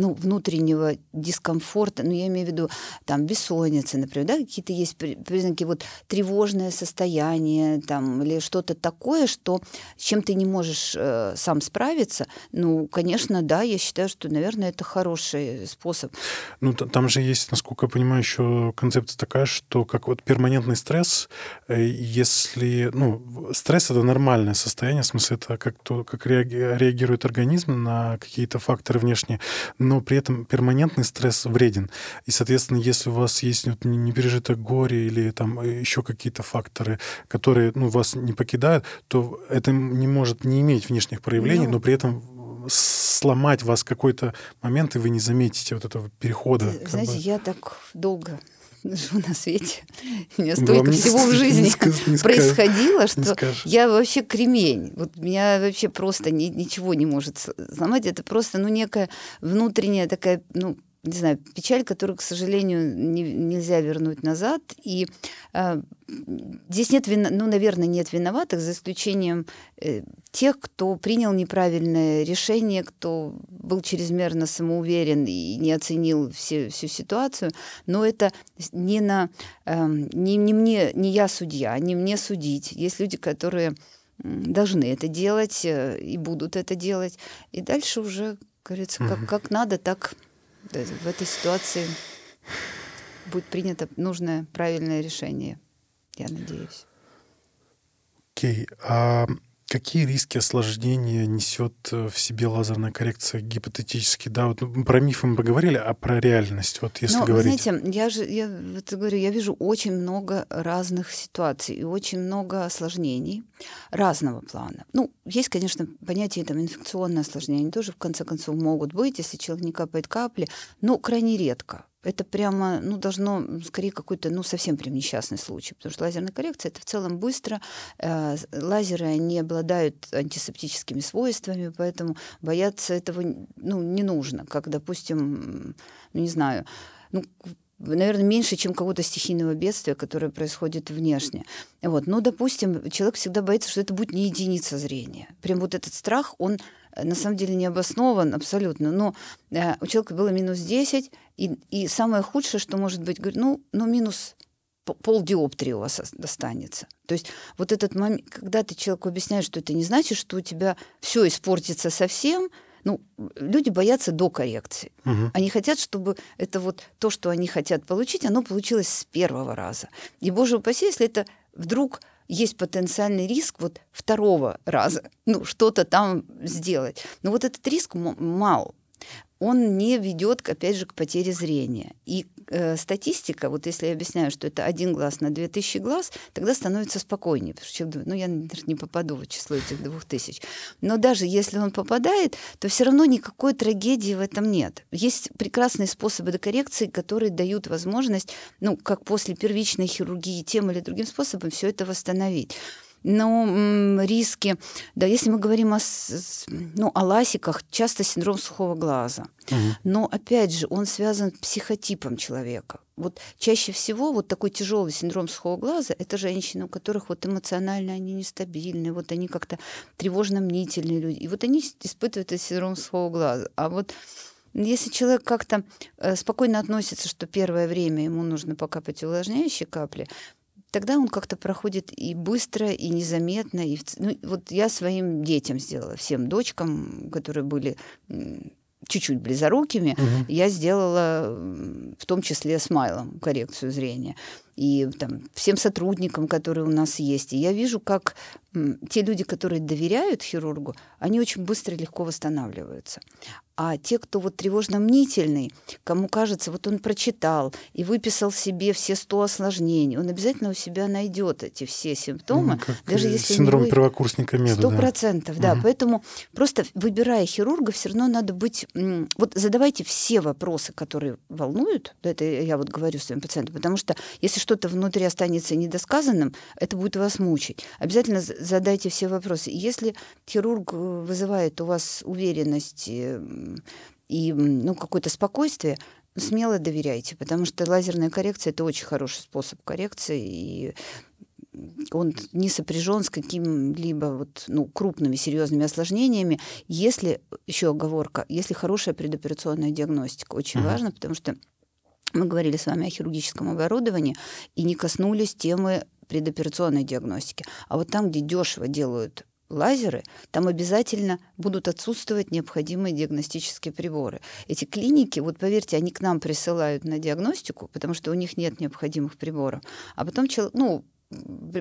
Speaker 2: ну, внутреннего дискомфорта, ну, я имею в виду там бессонница, например, да, какие-то есть признаки вот тревожное состояние там или что-то такое, что с чем ты не можешь э, сам справиться, ну, конечно, да, я считаю, что, наверное, это хороший способ.
Speaker 1: Ну, там же есть, насколько я понимаю, еще концепция такая, что как вот перманентный стресс, э, если, ну, стресс это нормальное состояние, в смысле это как то, как реагирует организм на какие-то факторы внешние, но при этом перманентный стресс вреден. И, соответственно, если у вас есть вот непережитое горе или там э, еще какие-то факторы, которые ну, вас не покидают, то это не может не иметь внешних проявлений, ну, но при этом сломать вас какой-то момент, и вы не заметите вот этого перехода.
Speaker 2: Знаете, бы. я так долго живу на свете. У меня столько Вам всего не, в жизни не сказ, не происходило, скажешь, что я вообще кремень. Вот меня вообще просто ни, ничего не может сломать. Это просто ну, некая внутренняя такая ну, не знаю, печаль, которую, к сожалению, не, нельзя вернуть назад. И э, здесь нет, вина, ну, наверное, нет виноватых, за исключением э, тех, кто принял неправильное решение, кто был чрезмерно самоуверен и не оценил все, всю ситуацию. Но это не на э, не, не мне, не я судья, не мне судить. Есть люди, которые должны это делать э, и будут это делать. И дальше уже, говорится, как, как надо, так в этой ситуации будет принято нужное, правильное решение, я надеюсь.
Speaker 1: Окей. Okay. А Какие риски осложнения несет э, в себе лазерная коррекция гипотетически? Да, вот про мифы мы поговорили, а про реальность, вот если ну, говорить.
Speaker 2: Знаете, я же, я вот говорю, я вижу очень много разных ситуаций и очень много осложнений разного плана. Ну, есть, конечно, понятие там инфекционное осложнение, они тоже в конце концов могут быть, если человек не капает капли, но крайне редко это прямо, ну, должно, скорее, какой-то, ну, совсем прям несчастный случай, потому что лазерная коррекция — это в целом быстро. Э, лазеры, они обладают антисептическими свойствами, поэтому бояться этого, ну, не нужно, как, допустим, ну, не знаю, ну, наверное, меньше, чем какого-то стихийного бедствия, которое происходит внешне. Вот. Но, допустим, человек всегда боится, что это будет не единица зрения. Прям вот этот страх, он на самом деле не обоснован абсолютно. Но э, у человека было минус 10, и, и самое худшее, что может быть, говорит, ну, ну минус полдиоптрии у вас достанется. То есть вот этот момент, когда ты человеку объясняешь, что это не значит, что у тебя все испортится совсем, ну, люди боятся до коррекции. Угу. Они хотят, чтобы это вот то, что они хотят получить, оно получилось с первого раза. И, боже упаси, если это вдруг есть потенциальный риск вот второго раза, ну, что-то там сделать. Но вот этот риск мал он не ведет, опять же, к потере зрения. И статистика, вот если я объясняю, что это один глаз на 2000 глаз, тогда становится спокойнее, потому что ну, я наверное, не попаду в число этих 2000. Но даже если он попадает, то все равно никакой трагедии в этом нет. Есть прекрасные способы докоррекции, которые дают возможность, ну, как после первичной хирургии, тем или другим способом все это восстановить но риски, да, если мы говорим о, ну, о ласиках, часто синдром сухого глаза. Угу. Но опять же, он связан с психотипом человека. Вот чаще всего вот такой тяжелый синдром сухого глаза это женщины, у которых вот эмоционально они нестабильны, вот они как-то тревожно-мнительные люди. И вот они испытывают этот синдром сухого глаза. А вот если человек как-то э, спокойно относится, что первое время ему нужно покапать увлажняющие капли, тогда он как-то проходит и быстро, и незаметно. И, ну, вот я своим детям сделала, всем дочкам, которые были чуть-чуть близорукими, угу. я сделала в том числе смайлом коррекцию зрения. И там, всем сотрудникам, которые у нас есть. И я вижу, как те люди, которые доверяют хирургу, они очень быстро и легко восстанавливаются. А те, кто вот тревожно-мнительный, кому кажется, вот он прочитал и выписал себе все 100 осложнений, он обязательно у себя найдет эти все симптомы,
Speaker 1: ну, даже если синдром него... первокурсника меда.
Speaker 2: Сто процентов, да. Угу. Поэтому просто выбирая хирурга, все равно надо быть... Вот задавайте все вопросы, которые волнуют, да, это я вот говорю своим пациентам, потому что если что-то внутри останется недосказанным, это будет вас мучить. Обязательно задайте все вопросы. Если хирург э, вызывает у вас уверенность э, и ну, какое-то спокойствие, смело доверяйте, потому что лазерная коррекция это очень хороший способ коррекции, и он не сопряжен с каким-либо вот, ну, крупными серьезными осложнениями, если, еще оговорка, если хорошая предоперационная диагностика. Очень mm-hmm. важно, потому что мы говорили с вами о хирургическом оборудовании и не коснулись темы предоперационной диагностики. А вот там, где дешево делают лазеры, там обязательно будут отсутствовать необходимые диагностические приборы. Эти клиники, вот поверьте, они к нам присылают на диагностику, потому что у них нет необходимых приборов. А потом, ну,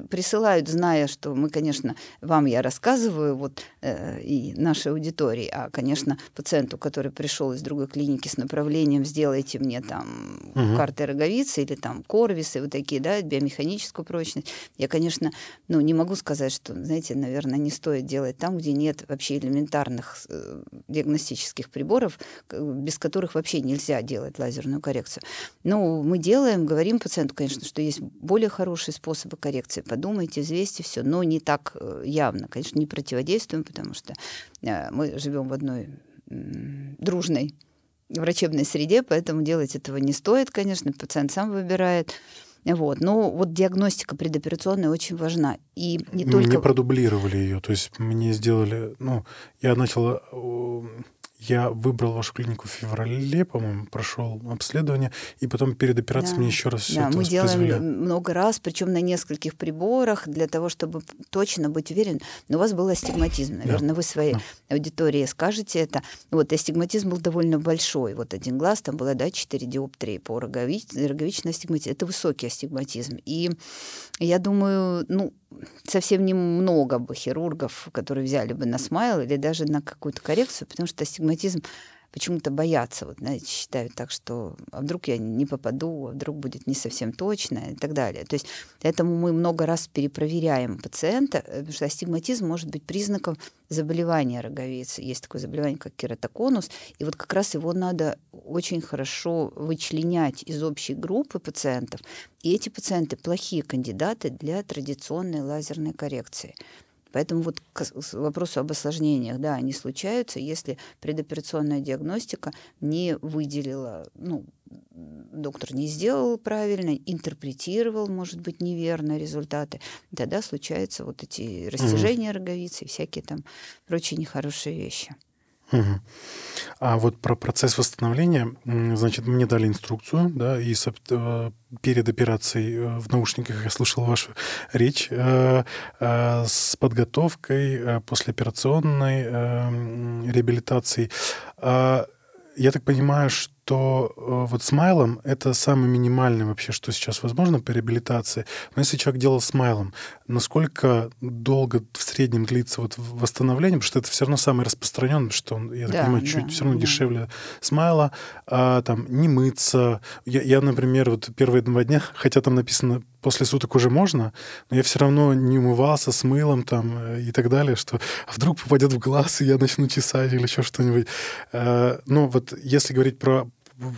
Speaker 2: присылают, зная, что мы, конечно, вам я рассказываю, вот э, и нашей аудитории, а, конечно, пациенту, который пришел из другой клиники с направлением, сделайте мне там угу. карты роговицы или там корвисы, вот такие, да, биомеханическую прочность. Я, конечно, ну, не могу сказать, что, знаете, наверное, не стоит делать там, где нет вообще элементарных э, диагностических приборов, без которых вообще нельзя делать лазерную коррекцию. Но мы делаем, говорим пациенту, конечно, что есть более хорошие способы коррекции. Подумайте, взвесьте все, но не так э, явно. Конечно, не противодействуем, потому что э, мы живем в одной дружной врачебной среде, поэтому делать этого не стоит, конечно, пациент сам выбирает. Вот. Но вот диагностика предоперационная очень важна. И не только...
Speaker 1: Мне продублировали ее, то есть мне сделали... Ну, я начал я выбрал вашу клинику в феврале, по-моему, прошел обследование, и потом перед операцией да. мне еще раз все
Speaker 2: да,
Speaker 1: это
Speaker 2: мы делаем много раз, причем на нескольких приборах, для того, чтобы точно быть уверен. Но у вас был астигматизм, наверное, да. вы своей да. аудитории скажете это. Вот, астигматизм был довольно большой. Вот один глаз, там было, да, 4 диоптрии по рогович... роговичной астигматизм. Это высокий астигматизм. И я думаю, ну, совсем немного бы хирургов, которые взяли бы на смайл или даже на какую-то коррекцию, потому что астигматизм почему-то боятся, вот, знаете, считают так, что а вдруг я не попаду, а вдруг будет не совсем точно и так далее. То есть поэтому мы много раз перепроверяем пациента, э, потому что астигматизм может быть признаком заболевания роговицы. Есть такое заболевание, как кератоконус, и вот как раз его надо очень хорошо вычленять из общей группы пациентов. И эти пациенты плохие кандидаты для традиционной лазерной коррекции. Поэтому вот к вопросу об осложнениях, да, они случаются, если предоперационная диагностика не выделила, ну, доктор не сделал правильно, интерпретировал, может быть, неверно результаты, тогда случаются вот эти растяжения mm-hmm. роговицы и всякие там прочие нехорошие вещи.
Speaker 1: Угу. А вот про процесс восстановления, значит, мне дали инструкцию, да, и э, перед операцией э, в наушниках я слушал вашу речь э, с подготовкой послеоперационной реабилитации. А я так понимаю, что что э, вот смайлом это самое минимальное вообще, что сейчас возможно по реабилитации. Но если человек делал смайлом, насколько долго в среднем длится вот восстановление, потому что это все равно самое распространенное, что он, я так да, понимаю, чуть да, все равно да. дешевле смайла, а, там не мыться. Я, я, например, вот первые два дня, хотя там написано после суток уже можно, но я все равно не умывался с мылом там э, и так далее, что а вдруг попадет в глаз, и я начну чесать или еще что-нибудь. Э, ну вот если говорить про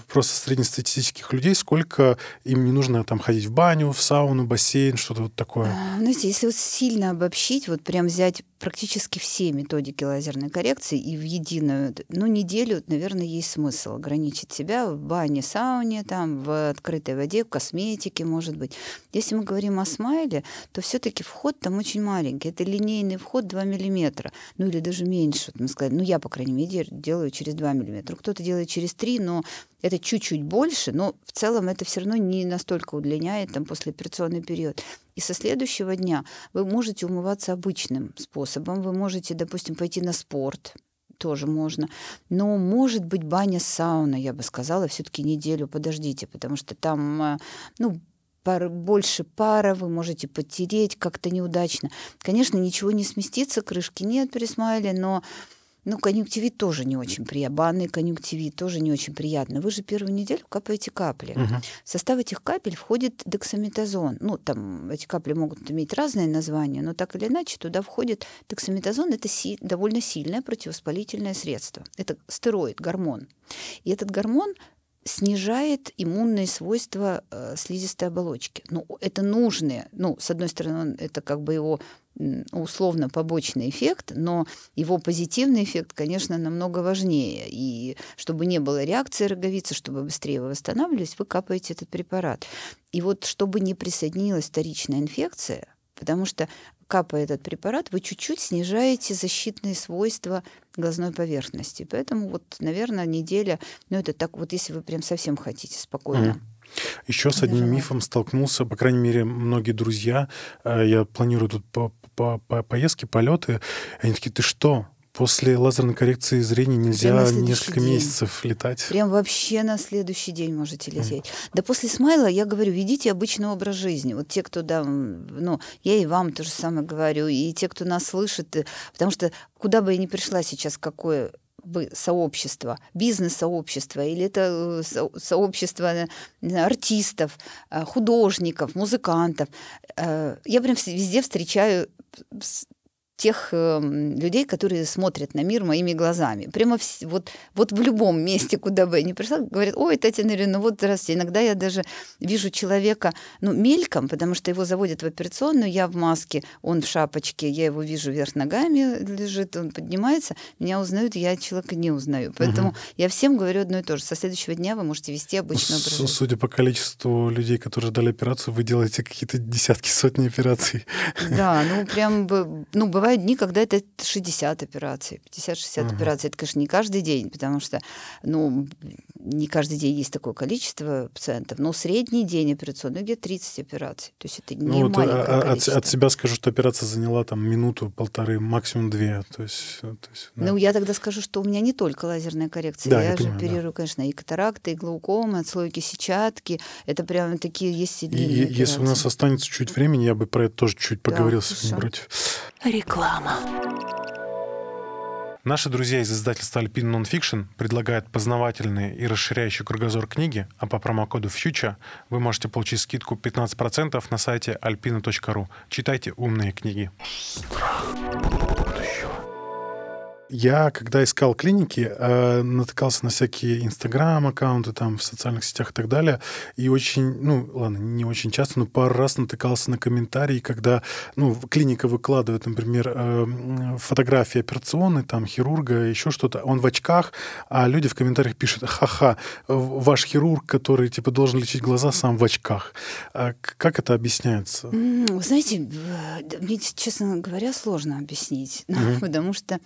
Speaker 1: просто среднестатистических людей, сколько им не нужно там ходить в баню, в сауну, бассейн, что-то вот такое?
Speaker 2: А, знаете, если вот сильно обобщить, вот прям взять практически все методики лазерной коррекции и в единую, ну, неделю, наверное, есть смысл ограничить себя в бане, сауне, там, в открытой воде, в косметике, может быть. Если мы говорим о смайле, то все-таки вход там очень маленький. Это линейный вход 2 миллиметра, ну, или даже меньше, вот мы сказали. Ну, я, по крайней мере, делаю через 2 миллиметра. Кто-то делает через 3, но Это чуть-чуть больше, но в целом это все равно не настолько удлиняет там послеоперационный период. И со следующего дня вы можете умываться обычным способом. Вы можете, допустим, пойти на спорт, тоже можно. Но может быть баня сауна, я бы сказала, все-таки неделю подождите, потому что там, э, ну, пар, больше пара, вы можете потереть как-то неудачно. Конечно, ничего не сместится, крышки нет при смайле, но ну, конъюнктивит тоже не очень приятно. Банный конъюнктивит тоже не очень приятно. Вы же первую неделю капаете капли. Угу. В состав этих капель входит дексаметазон. Ну, там эти капли могут иметь разные названия, но так или иначе туда входит дексаметазон. Это си- довольно сильное противовоспалительное средство. Это стероид, гормон. И этот гормон снижает иммунные свойства э, слизистой оболочки. Ну, это нужные. Ну, с одной стороны, это как бы его условно побочный эффект, но его позитивный эффект, конечно, намного важнее. И чтобы не было реакции роговицы, чтобы быстрее вы восстанавливались, вы капаете этот препарат. И вот чтобы не присоединилась вторичная инфекция, потому что капая этот препарат, вы чуть-чуть снижаете защитные свойства глазной поверхности. Поэтому вот, наверное, неделя, ну это так вот, если вы прям совсем хотите спокойно. Mm.
Speaker 1: Еще с одним мифом столкнулся, по крайней мере, многие друзья. Э, я планирую тут по, по, по поездки, полеты. Они такие, ты что? После лазерной коррекции зрения нельзя несколько день. месяцев летать.
Speaker 2: Прям вообще на следующий день можете лететь. Mm. Да после смайла, я говорю, ведите обычный образ жизни. Вот те, кто, да, ну, я и вам то же самое говорю, и те, кто нас слышит, э, потому что куда бы я ни пришла сейчас, какое бы сообщество, бизнес-сообщество, или это э, сообщество артистов, э, художников, музыкантов. Я прям везде встречаю тех э, людей, которые смотрят на мир моими глазами. Прямо в, вот, вот в любом месте, куда бы я ни пришла, говорят, ой, Татьяна ну вот здравствуйте. Иногда я даже вижу человека, ну, мельком, потому что его заводят в операционную, я в маске, он в шапочке, я его вижу вверх ногами лежит, он поднимается, меня узнают, я человека не узнаю. Поэтому угу. я всем говорю одно и то же. Со следующего дня вы можете вести обычный образ жизни.
Speaker 1: Судя по количеству людей, которые ждали операцию, вы делаете какие-то десятки, сотни операций.
Speaker 2: Да, ну прям, ну бывает бывают дни, когда это 60 операций, 50-60 угу. операций. Это, конечно, не каждый день, потому что, ну, не каждый день есть такое количество пациентов, но средний день операционный где 30 операций. То есть это не ну, вот маленькое
Speaker 1: а, от, от себя скажу, что операция заняла там минуту, полторы, максимум две. То есть, то есть,
Speaker 2: да. Ну, я тогда скажу, что у меня не только лазерная коррекция. Да, я, я же понимаю, оперирую, да. конечно, и катаракты, и глаукомы, отслойки сетчатки. Это прям такие есть и
Speaker 1: и, Если у нас останется чуть времени, я бы про это тоже чуть поговорил, да, если не против. Реклама. Наши друзья из издательства Alpine Nonfiction предлагают познавательные и расширяющие кругозор книги, а по промокоду FUTURE вы можете получить скидку 15% на сайте alpina.ru. Читайте умные книги. Я, когда искал клиники, э, натыкался на всякие инстаграм-аккаунты там в социальных сетях и так далее, и очень, ну, ладно, не очень часто, но пару раз натыкался на комментарии, когда, ну, клиника выкладывает, например, э, фотографии операционной, там, хирурга, еще что-то, он в очках, а люди в комментариях пишут, ха-ха, ваш хирург, который, типа, должен лечить глаза, сам в очках. А как это объясняется?
Speaker 2: Вы знаете, мне, честно говоря, сложно объяснить, потому что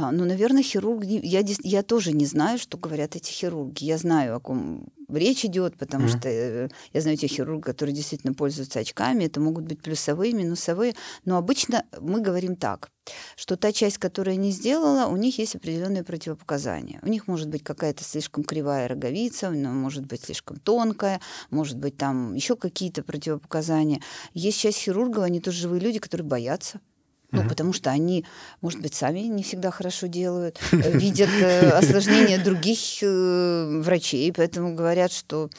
Speaker 2: а, ну, наверное, хирург... Я, я тоже не знаю, что говорят эти хирурги. Я знаю, о ком речь идет, потому mm-hmm. что э, я знаю тех хирургов, которые действительно пользуются очками. Это могут быть плюсовые, минусовые. Но обычно мы говорим так, что та часть, которая не сделала, у них есть определенные противопоказания. У них может быть какая-то слишком кривая роговица, она может быть слишком тонкая, может быть там еще какие-то противопоказания. Есть часть хирургов, они тоже живые люди, которые боятся ну, угу. потому что они, может быть, сами не всегда хорошо делают, видят э, осложнения других э, врачей, поэтому говорят, что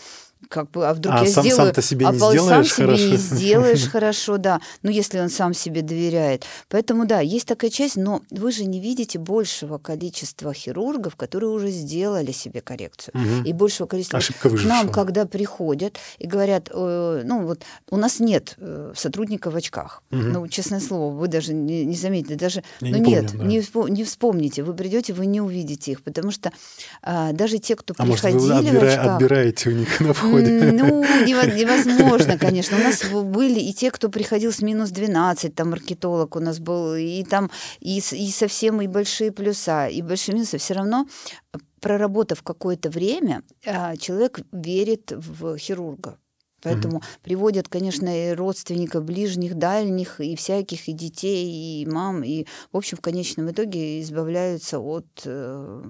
Speaker 2: как бы, а вдруг а я сам, сделаю, сам себе а не сделаешь сам хорошо. себе не сделаешь хорошо, да. Ну, если он сам себе доверяет. Поэтому, да, есть такая часть, но вы же не видите большего количества хирургов, которые уже сделали себе коррекцию. Угу. И большего количества... Ошибка выжившего. Нам, когда приходят и говорят, э, ну, вот у нас нет э, сотрудника в очках. Угу. Ну, честное слово, вы даже не, не заметили, даже... Я ну, не нет, помню, да. не, вспом- не вспомните. Вы придете, вы не увидите их, потому что э, даже те, кто а приходили может, вы отбира- в очках...
Speaker 1: отбираете у них на входе?
Speaker 2: Ну, невозможно, конечно. У нас были и те, кто приходил с минус 12, там маркетолог у нас был, и там и, и совсем и большие плюса, и большие минусы. Все равно проработав какое-то время, а, человек верит в хирурга. Поэтому mm приводят, конечно, и родственников, ближних, дальних, и всяких, и детей, и мам, и, в общем, в конечном итоге избавляются от э,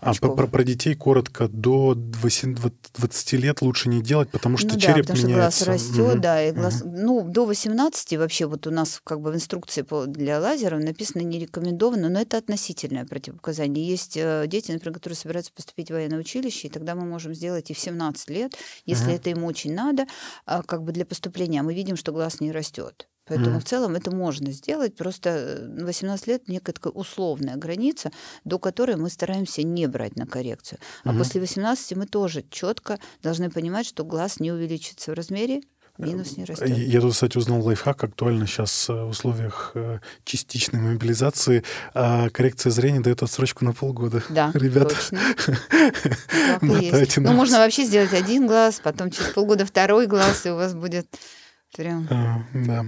Speaker 1: а про, про, про детей коротко, до 20, 20 лет лучше не делать, потому что ну, череп да, потому меняется.
Speaker 2: что глаз растет, угу. да, и глаз, угу. ну, до 18 вообще вот у нас как бы в инструкции для лазеров написано не рекомендовано, но это относительное противопоказание. Есть э, дети, например, которые собираются поступить в военное училище, и тогда мы можем сделать и в 17 лет, если угу. это им очень надо, а, как бы для поступления, а мы видим, что глаз не растет. Поэтому mm. в целом это можно сделать. Просто 18 лет некая такая условная граница, до которой мы стараемся не брать на коррекцию. А mm после 18 мы тоже четко должны понимать, что глаз не увеличится в размере, минус не растет.
Speaker 1: Я тут, кстати, узнал лайфхак, актуально сейчас в условиях э, частичной мобилизации. А коррекция зрения дает отсрочку на полгода.
Speaker 2: Да, Ребята, точно. Ну, можно вообще сделать один глаз, потом через полгода второй глаз, и у вас будет Прям а, да.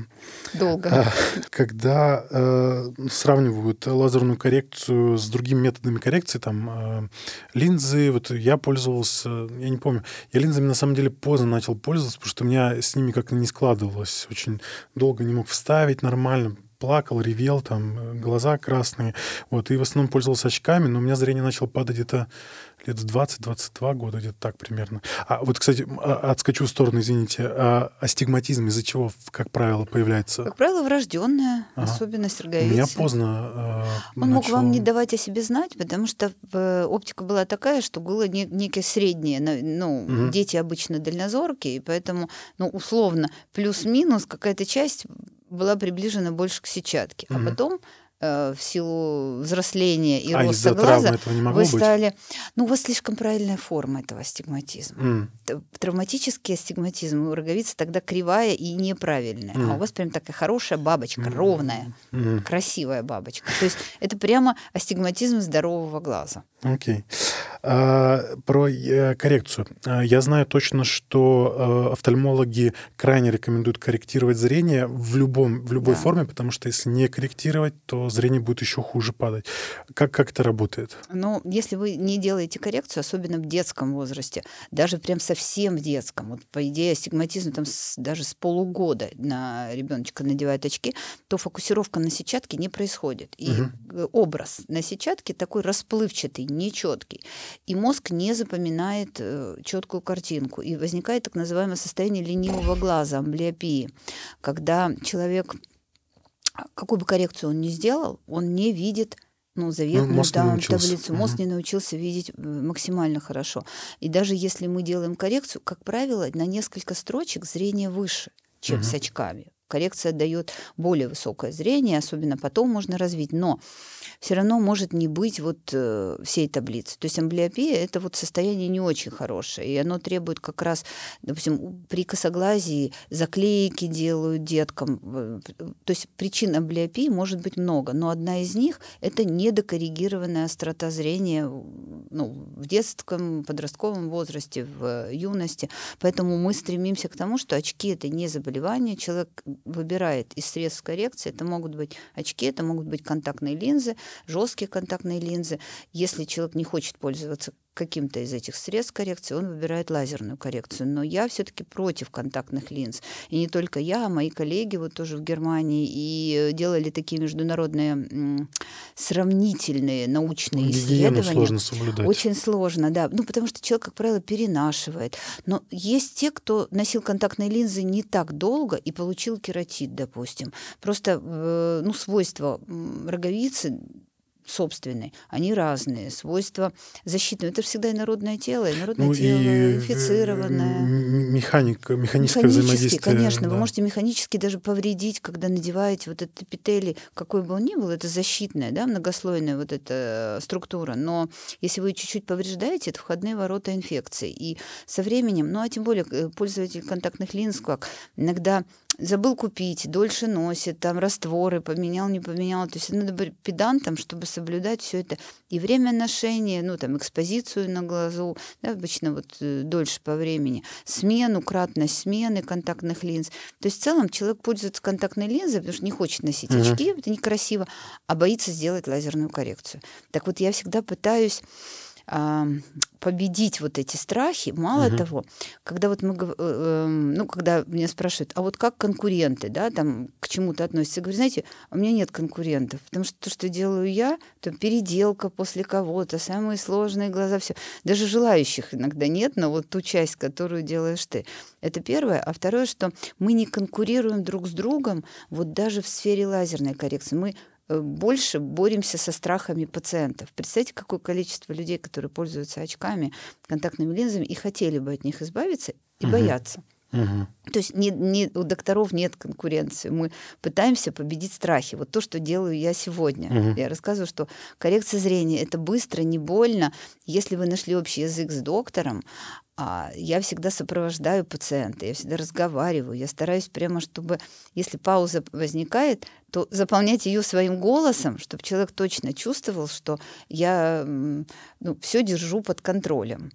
Speaker 2: долго. А,
Speaker 1: когда э, сравнивают лазерную коррекцию с другими методами коррекции, там э, линзы, вот я пользовался, я не помню, я линзами на самом деле поздно начал пользоваться, потому что у меня с ними как-то не складывалось, очень долго не мог вставить нормально, плакал, ревел, там, глаза красные. Вот, и в основном пользовался очками, но у меня зрение начало падать где-то лет в 20-22 года, где-то так примерно. А вот, кстати, а, отскочу в сторону, извините. А астигматизм из-за чего, как правило, появляется?
Speaker 2: Как правило, врожденная ага. особенность роговицы.
Speaker 1: Меня поздно
Speaker 2: э, Он начал... мог вам не давать о себе знать, потому что оптика была такая, что было не, некое среднее. Ну, угу. дети обычно дальнозоркие, поэтому, ну, условно, плюс-минус какая-то часть была приближена больше к сетчатке. Угу. А потом Э, в силу взросления и а роста глаза, вы стали... Быть? Ну, у вас слишком правильная форма этого астигматизма. Mm. Травматический астигматизм у роговицы тогда кривая и неправильная. Mm. А у вас прям такая хорошая бабочка, mm. ровная, mm. красивая бабочка. То есть это прямо астигматизм здорового глаза.
Speaker 1: Окей. Okay. А, про э, коррекцию. А, я знаю точно, что э, офтальмологи крайне рекомендуют корректировать зрение в, любом, в любой да. форме, потому что если не корректировать, то зрение будет еще хуже падать. Как, как это работает?
Speaker 2: Ну, если вы не делаете коррекцию, особенно в детском возрасте, даже прям совсем в детском, вот по идее астигматизм там с, даже с полугода на ребеночка надевает очки, то фокусировка на сетчатке не происходит. И угу. образ на сетчатке такой расплывчатый, нечеткий. И мозг не запоминает э, четкую картинку. И возникает так называемое состояние ленивого глаза, амблиопии, когда человек какую бы коррекцию он ни сделал, он не видит ну, заветную ну, там, таблицу. Мозг угу. не научился видеть э, максимально хорошо. И даже если мы делаем коррекцию, как правило, на несколько строчек зрение выше, чем угу. с очками. Коррекция дает более высокое зрение, особенно потом можно развить. Но все равно может не быть вот э, всей таблицы. То есть амблиопия – это вот состояние не очень хорошее, и оно требует как раз, допустим, при косоглазии заклейки делают деткам. То есть причин амблиопии может быть много, но одна из них – это недокоррегированная острота зрения ну, в детском, подростковом возрасте, в юности. Поэтому мы стремимся к тому, что очки – это не заболевание, человек выбирает из средств коррекции, это могут быть очки, это могут быть контактные линзы, жесткие контактные линзы. Если человек не хочет пользоваться каким-то из этих средств коррекции, он выбирает лазерную коррекцию. Но я все-таки против контактных линз. И не только я, а мои коллеги вот тоже в Германии и делали такие международные сравнительные научные Гигиену исследования.
Speaker 1: сложно соблюдать.
Speaker 2: Очень сложно, да. Ну, потому что человек, как правило, перенашивает. Но есть те, кто носил контактные линзы не так долго и получил кератит, допустим. Просто э, ну, свойства роговицы собственной, они разные. Свойства защитные. Это всегда инородное тело, инородное ну, тело, и инфицированное.
Speaker 1: Механика, механическое взаимодействие.
Speaker 2: конечно. Да. Вы можете механически даже повредить, когда надеваете вот этот эпителий, какой бы он ни был, это защитная, да, многослойная вот эта структура. Но если вы чуть-чуть повреждаете, это входные ворота инфекции. И со временем, ну а тем более э, пользователь контактных линз, как иногда забыл купить, дольше носит, там растворы поменял, не поменял. То есть надо быть педантом, чтобы соблюдать все это. И время ношения, ну, там, экспозицию на глазу, да, обычно вот э, дольше по времени, смену, кратность смены контактных линз. То есть в целом человек пользуется контактной линзой, потому что не хочет носить uh-huh. очки, это некрасиво, а боится сделать лазерную коррекцию. Так вот я всегда пытаюсь победить вот эти страхи, мало угу. того, когда вот мы, э, эм, ну, когда меня спрашивают, а вот как конкуренты, да, там к чему-то относятся, я говорю, знаете, у меня нет конкурентов, потому что то, что делаю я, то переделка после кого-то, самые сложные глаза, все. Даже желающих иногда нет, но вот ту часть, которую делаешь ты. Это первое. А второе, что мы не конкурируем друг с другом, вот даже в сфере лазерной коррекции. Мы Э, больше боремся со страхами пациентов. Представьте, какое количество людей, которые пользуются очками, контактными линзами и хотели бы от них избавиться и угу. боятся. Угу. То есть не, не, у докторов нет конкуренции. Мы пытаемся победить страхи. Вот то, что делаю я сегодня. Угу. Я рассказываю, что коррекция зрения это быстро, не больно. Если вы нашли общий язык с доктором, а я всегда сопровождаю пациента, я всегда разговариваю, я стараюсь прямо, чтобы, если пауза возникает, то заполнять ее своим голосом, чтобы человек точно чувствовал, что я ну, все держу под контролем.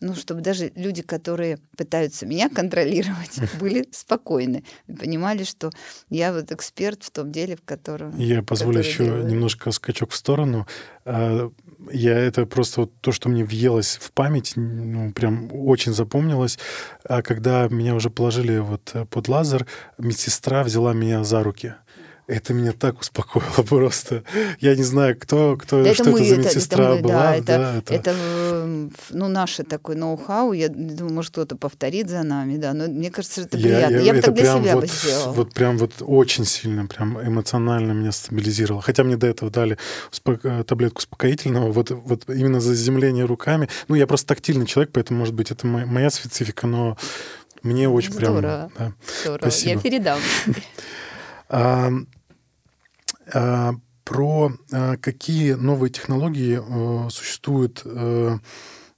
Speaker 2: Ну, чтобы даже люди, которые пытаются меня контролировать, были спокойны, понимали, что я вот эксперт в том деле, в котором...
Speaker 1: Я позволю еще делаю. немножко скачок в сторону. А, я это просто вот то, что мне въелось в память, ну, прям очень запомнилось. А когда меня уже положили вот под лазер, медсестра взяла меня за руки. Это меня так успокоило просто. Я не знаю, кто, кто
Speaker 2: да
Speaker 1: что это, мы, это за медсестра это мы, была.
Speaker 2: Да, это, да, это... это ну, наше такой ноу-хау. Я думаю, может, кто-то повторит за нами, да. Но мне кажется, это приятно. Я, я, я бы так для себя
Speaker 1: вот,
Speaker 2: бы сделала.
Speaker 1: Вот прям вот очень сильно, прям эмоционально меня стабилизировало. Хотя мне до этого дали успок... Э, таблетку успокоительного. Вот, вот именно заземление руками. Ну, я просто тактильный человек, поэтому, может быть, это моя специфика, но мне очень
Speaker 2: Здорово.
Speaker 1: прям...
Speaker 2: Да. Здорово. Спасибо. Я передам.
Speaker 1: А, про а, какие новые технологии э, существуют э,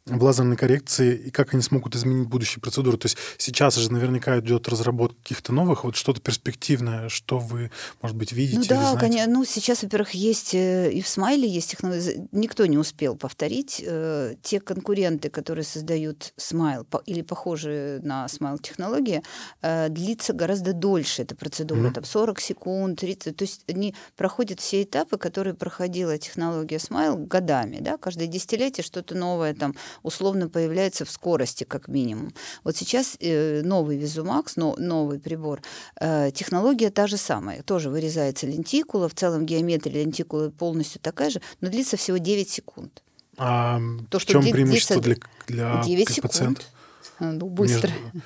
Speaker 1: в лазерной коррекции и как они смогут изменить будущие процедуры. То есть сейчас же наверняка идет разработка каких-то новых, вот что-то перспективное, что вы, может быть, видите?
Speaker 2: Ну да, конечно. Ну сейчас, во-первых, есть э, и в Смайле есть технологии. Никто не успел повторить. Э, те конкуренты, которые создают Смайл или похожие на Смайл технологии, э, длится гораздо дольше эта процедура, mm-hmm. там 40 секунд, 30. То есть они проходят все этапы, которые проходила технология Смайл годами, да, каждое десятилетие что-то новое там условно появляется в скорости, как минимум. Вот сейчас э, новый Визумакс, но, новый прибор, э, технология та же самая. Тоже вырезается лентикула, в целом геометрия лентикулы полностью такая же, но длится всего 9 секунд.
Speaker 1: А То, что в чем преимущество для, для 9 секунд. пациента?
Speaker 2: Ну, быстро. Между...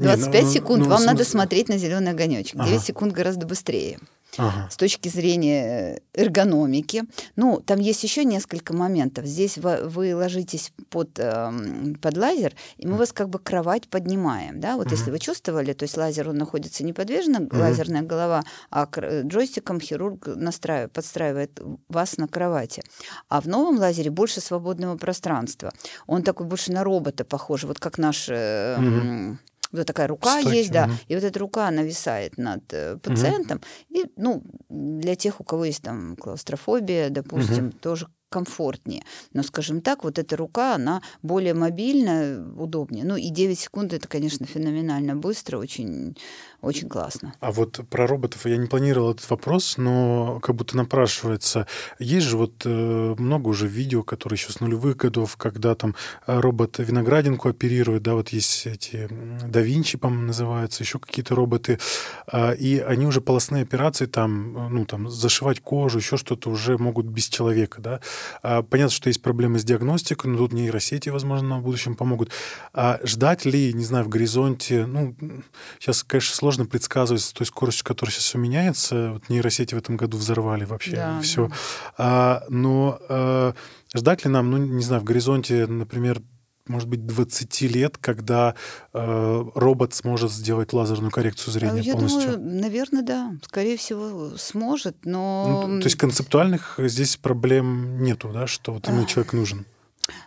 Speaker 2: 25 Не, ну, секунд, ну, вам надо смотреть на зеленый огонечек. 9 ага. секунд гораздо быстрее ага. с точки зрения эргономики. Ну, там есть еще несколько моментов. Здесь вы, вы ложитесь под, э, под лазер, и мы вас как бы кровать поднимаем. Да? Вот угу. если вы чувствовали, то есть лазер, он находится неподвижно, угу. лазерная голова, а джойстиком хирург настраивает, подстраивает вас на кровати. А в новом лазере больше свободного пространства. Он такой больше на робота похож, вот как наш... Э, угу вот такая рука Кстати, есть, да, угу. и вот эта рука нависает над э, пациентом. Угу. И, ну, для тех, у кого есть там клаустрофобия, допустим, угу. тоже комфортнее. Но, скажем так, вот эта рука, она более мобильная, удобнее. Ну и 9 секунд это, конечно, феноменально быстро, очень, очень классно.
Speaker 1: А вот про роботов я не планировал этот вопрос, но как будто напрашивается. Есть же вот э, много уже видео, которые еще с нулевых годов, когда там робот виноградинку оперирует, да, вот есть эти да Винчи, по-моему, называются, еще какие-то роботы, э, и они уже полостные операции там, ну там зашивать кожу, еще что-то уже могут без человека, да. А, понятно, что есть проблемы с диагностикой, но тут нейросети, возможно, в будущем помогут. А ждать ли, не знаю, в горизонте, ну, сейчас, конечно, сложно предсказывать с той скоростью, которая сейчас все меняется. Вот нейросети в этом году взорвали вообще да, все. Да. А, но а, ждать ли нам, ну, не знаю, в горизонте, например, может быть, 20 лет, когда э, робот сможет сделать лазерную коррекцию зрения
Speaker 2: Я
Speaker 1: полностью?
Speaker 2: думаю, наверное, да. Скорее всего, сможет, но...
Speaker 1: Ну, то есть концептуальных здесь проблем нету, да, что вот именно а... человек нужен?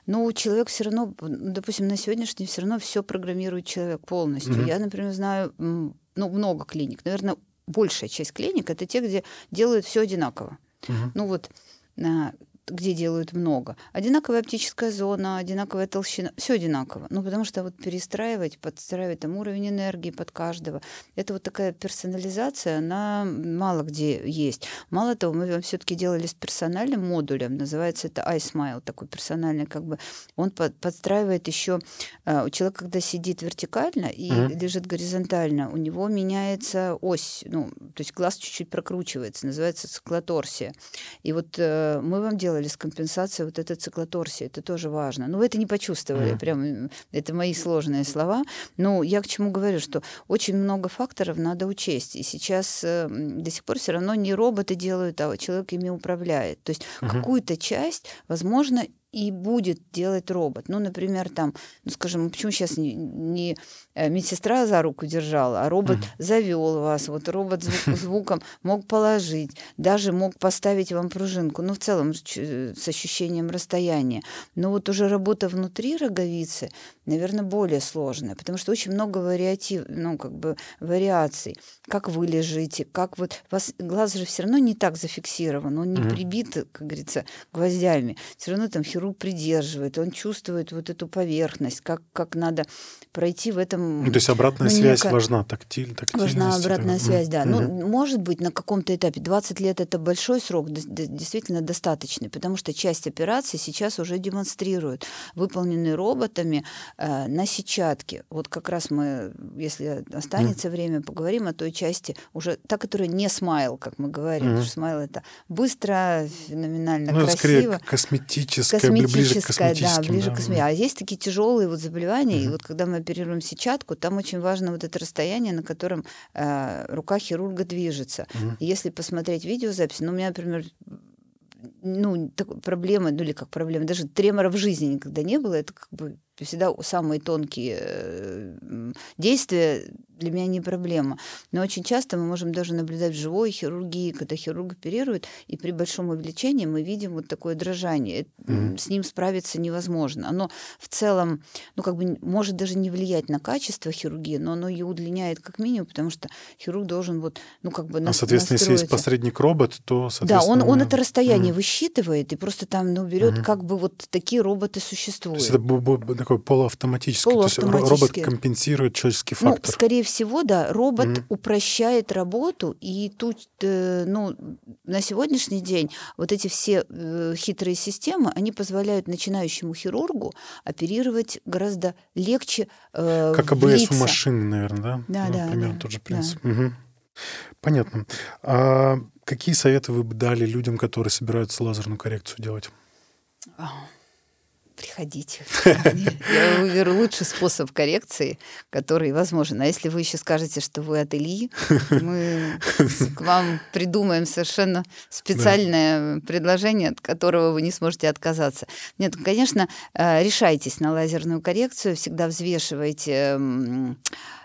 Speaker 2: Ну, человек все равно, допустим, на сегодняшний все равно все программирует человек полностью. Mm-hmm. Я, например, знаю ну, много клиник. Наверное, большая часть клиник это те, где делают все одинаково. Mm-hmm. Ну вот где делают много. Одинаковая оптическая зона, одинаковая толщина, все одинаково. Ну, потому что вот перестраивать, подстраивать там уровень энергии под каждого, это вот такая персонализация, она мало где есть. Мало того, мы все-таки делали с персональным модулем, называется это iSmile, такой персональный, как бы, он под, подстраивает еще, э, человек, когда сидит вертикально и mm-hmm. лежит горизонтально, у него меняется ось, ну, то есть глаз чуть-чуть прокручивается, называется циклоторсия. И вот э, мы вам делали с компенсацией вот эта циклоторсия, это тоже важно. Ну, вы это не почувствовали, mm-hmm. прям это мои сложные слова. Но я к чему говорю, что очень много факторов надо учесть. И сейчас э, до сих пор все равно не роботы делают, а человек ими управляет. То есть mm-hmm. какую-то часть, возможно, и будет делать робот. Ну, например, там, ну, скажем, почему сейчас не, не медсестра за руку держала, а робот mm-hmm. завел вас, вот робот звук, звуком мог положить, даже мог поставить вам пружинку, ну, в целом с ощущением расстояния. Но вот уже работа внутри роговицы, наверное, более сложная, потому что очень много вариатив, ну, как бы вариаций. Как вы лежите, как вот... Вас, глаз же все равно не так зафиксирован, он не mm-hmm. прибит, как говорится, гвоздями. Все равно там хирург хирург придерживает, он чувствует вот эту поверхность, как, как надо пройти в этом...
Speaker 1: Ну, то есть обратная ну, связь некая... важна, тактиль,
Speaker 2: тактильность. Важна обратная да. связь, да. Mm-hmm. Ну, может быть, на каком-то этапе 20 лет это большой срок, действительно достаточный, потому что часть операций сейчас уже демонстрируют, выполненные роботами э, на сетчатке. Вот как раз мы, если останется mm-hmm. время, поговорим о той части, уже та, которая не смайл, как мы говорим, mm-hmm. потому что смайл это быстро, феноменально
Speaker 1: ну,
Speaker 2: красиво.
Speaker 1: скорее косметическое
Speaker 2: косметическое, да, ближе к косметике. А есть такие тяжелые вот заболевания, mm-hmm. и вот когда мы оперируем сетчатку, там очень важно вот это расстояние, на котором э, рука хирурга движется. И если посмотреть видеозапись, ну, у меня, например, ну, такой проблемы, ну или как проблема, даже тремора в жизни никогда не было, это как бы всегда самые тонкие э, действия для меня не проблема. Но очень часто мы можем даже наблюдать в живой хирургии, когда хирург оперирует, и при большом увеличении мы видим вот такое дрожание. Mm-hmm. С ним справиться невозможно. Оно в целом, ну, как бы может даже не влиять на качество хирургии, но оно ее удлиняет как минимум, потому что хирург должен вот, ну, как бы
Speaker 1: А, соответственно, если есть посредник робот, то,
Speaker 2: Да, он, он это расстояние mm-hmm. высчитывает и просто там, ну, берет, mm-hmm. как бы вот такие роботы существуют. То есть
Speaker 1: это такой полуавтоматический, полуавтоматический. то есть робот компенсирует человеческий ну, фактор.
Speaker 2: Ну, скорее всего, да, робот mm-hmm. упрощает работу, и тут, э, ну, на сегодняшний день вот эти все э, хитрые системы, они позволяют начинающему хирургу оперировать гораздо легче.
Speaker 1: Э, как АБС у машины, наверное, да?
Speaker 2: Да, ну, да.
Speaker 1: Примерно
Speaker 2: да,
Speaker 1: тот же принцип. Да. Угу. Понятно. А какие советы вы бы дали людям, которые собираются лазерную коррекцию делать?
Speaker 2: Приходите. Я выберу лучший способ коррекции, который возможен. А если вы еще скажете, что вы от Ильи, мы к вам придумаем совершенно специальное да. предложение, от которого вы не сможете отказаться. Нет, конечно, э, решайтесь на лазерную коррекцию, всегда взвешивайте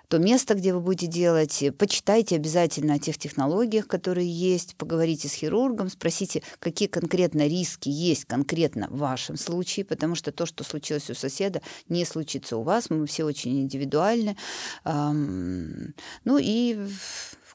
Speaker 2: то место, где вы будете делать. Почитайте обязательно о тех технологиях, которые есть, поговорите с хирургом, спросите, какие конкретно риски есть конкретно в вашем случае, потому что то, что случилось у соседа, не случится у вас. Мы все очень индивидуальны. Ну и,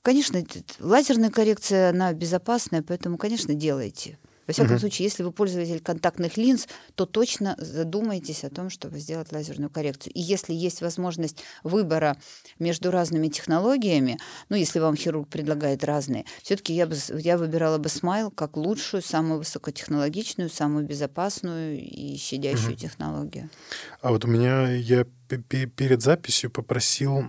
Speaker 2: конечно, лазерная коррекция, она безопасная, поэтому, конечно, делайте. Во всяком угу. случае, если вы пользователь контактных линз, то точно задумайтесь о том, чтобы сделать лазерную коррекцию. И если есть возможность выбора между разными технологиями, ну, если вам хирург предлагает разные, все-таки я, бы, я выбирала бы смайл как лучшую, самую высокотехнологичную, самую безопасную и щадящую угу. технологию.
Speaker 1: А вот у меня я перед записью попросил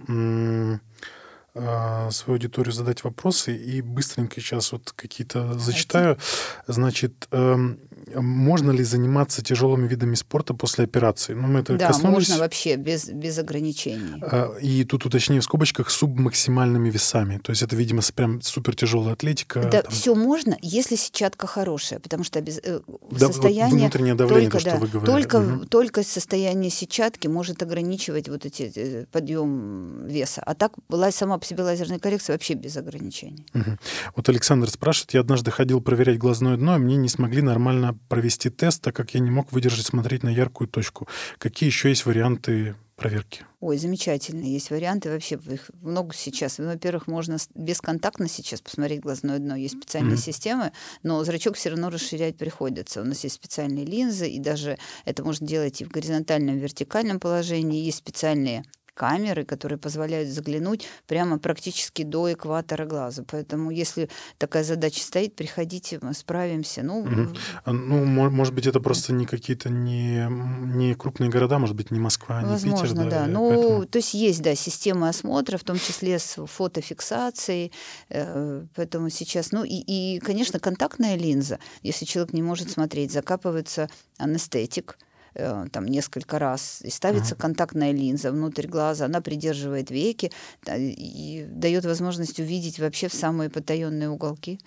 Speaker 1: свою аудиторию задать вопросы и быстренько сейчас вот какие-то зачитаю. Значит, эм, можно ли заниматься тяжелыми видами спорта после операции?
Speaker 2: Ну, мы это да, коснулись. можно вообще без, без ограничений.
Speaker 1: А, и тут уточню в скобочках субмаксимальными весами. То есть это, видимо, прям супер тяжелая атлетика.
Speaker 2: Да, там... все можно, если сетчатка хорошая, потому что без, э, да, состояние...
Speaker 1: внутреннее давление,
Speaker 2: только,
Speaker 1: то, что
Speaker 2: да,
Speaker 1: вы говорили.
Speaker 2: Только, угу. только состояние сетчатки может ограничивать вот эти э, подъем веса. А так была сама по себе лазерная коррекция вообще без ограничений.
Speaker 1: Угу. Вот Александр спрашивает, я однажды ходил проверять глазное дно, и мне не смогли нормально провести тест, так как я не мог выдержать смотреть на яркую точку. Какие еще есть варианты проверки?
Speaker 2: Ой, замечательно. Есть варианты вообще. Их много сейчас. Ну, во-первых, можно бесконтактно сейчас посмотреть глазное дно. Есть специальные mm-hmm. системы, но зрачок все равно расширять приходится. У нас есть специальные линзы, и даже это можно делать и в горизонтальном, и в вертикальном положении. Есть специальные камеры, которые позволяют заглянуть прямо практически до экватора глаза. Поэтому, если такая задача стоит, приходите, мы справимся. Ну,
Speaker 1: угу. ну может быть, это просто не какие-то не, не крупные города, может быть, не Москва, не
Speaker 2: Возможно,
Speaker 1: Питер. Да,
Speaker 2: да. Ну, поэтому... то есть есть, да, система осмотра, в том числе с фотофиксацией. Э, поэтому сейчас, ну, и, и, конечно, контактная линза. Если человек не может смотреть, закапывается анестетик, там несколько раз, и ставится uh-huh. контактная линза внутрь глаза, она придерживает веки и дает возможность увидеть вообще в самые потаенные уголки.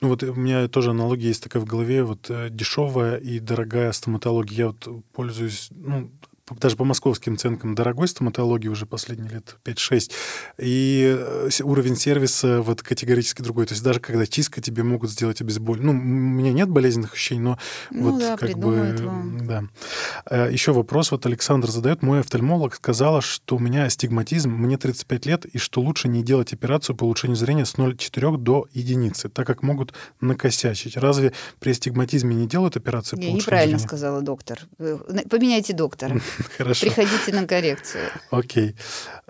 Speaker 1: Ну вот у меня тоже аналогия есть такая в голове, вот э, дешевая и дорогая стоматология. Я вот пользуюсь, ну, даже по московским ценкам дорогой стоматологии уже последние лет 5-6, и э, уровень сервиса вот категорически другой. То есть даже когда чистка тебе могут сделать обезболивание. Ну, у меня нет болезненных ощущений, но ну, вот да, как бы... Вам. Да. Э, Еще вопрос вот Александр задает. Мой офтальмолог сказала, что у меня астигматизм, мне 35 лет, и что лучше не делать операцию по улучшению зрения с 0,4 до единицы, так как могут накосячить. Разве при астигматизме не делают операцию
Speaker 2: по улучшению неправильно зрения? сказала доктор. Поменяйте доктора.
Speaker 1: Хорошо.
Speaker 2: Приходите на коррекцию.
Speaker 1: Окей.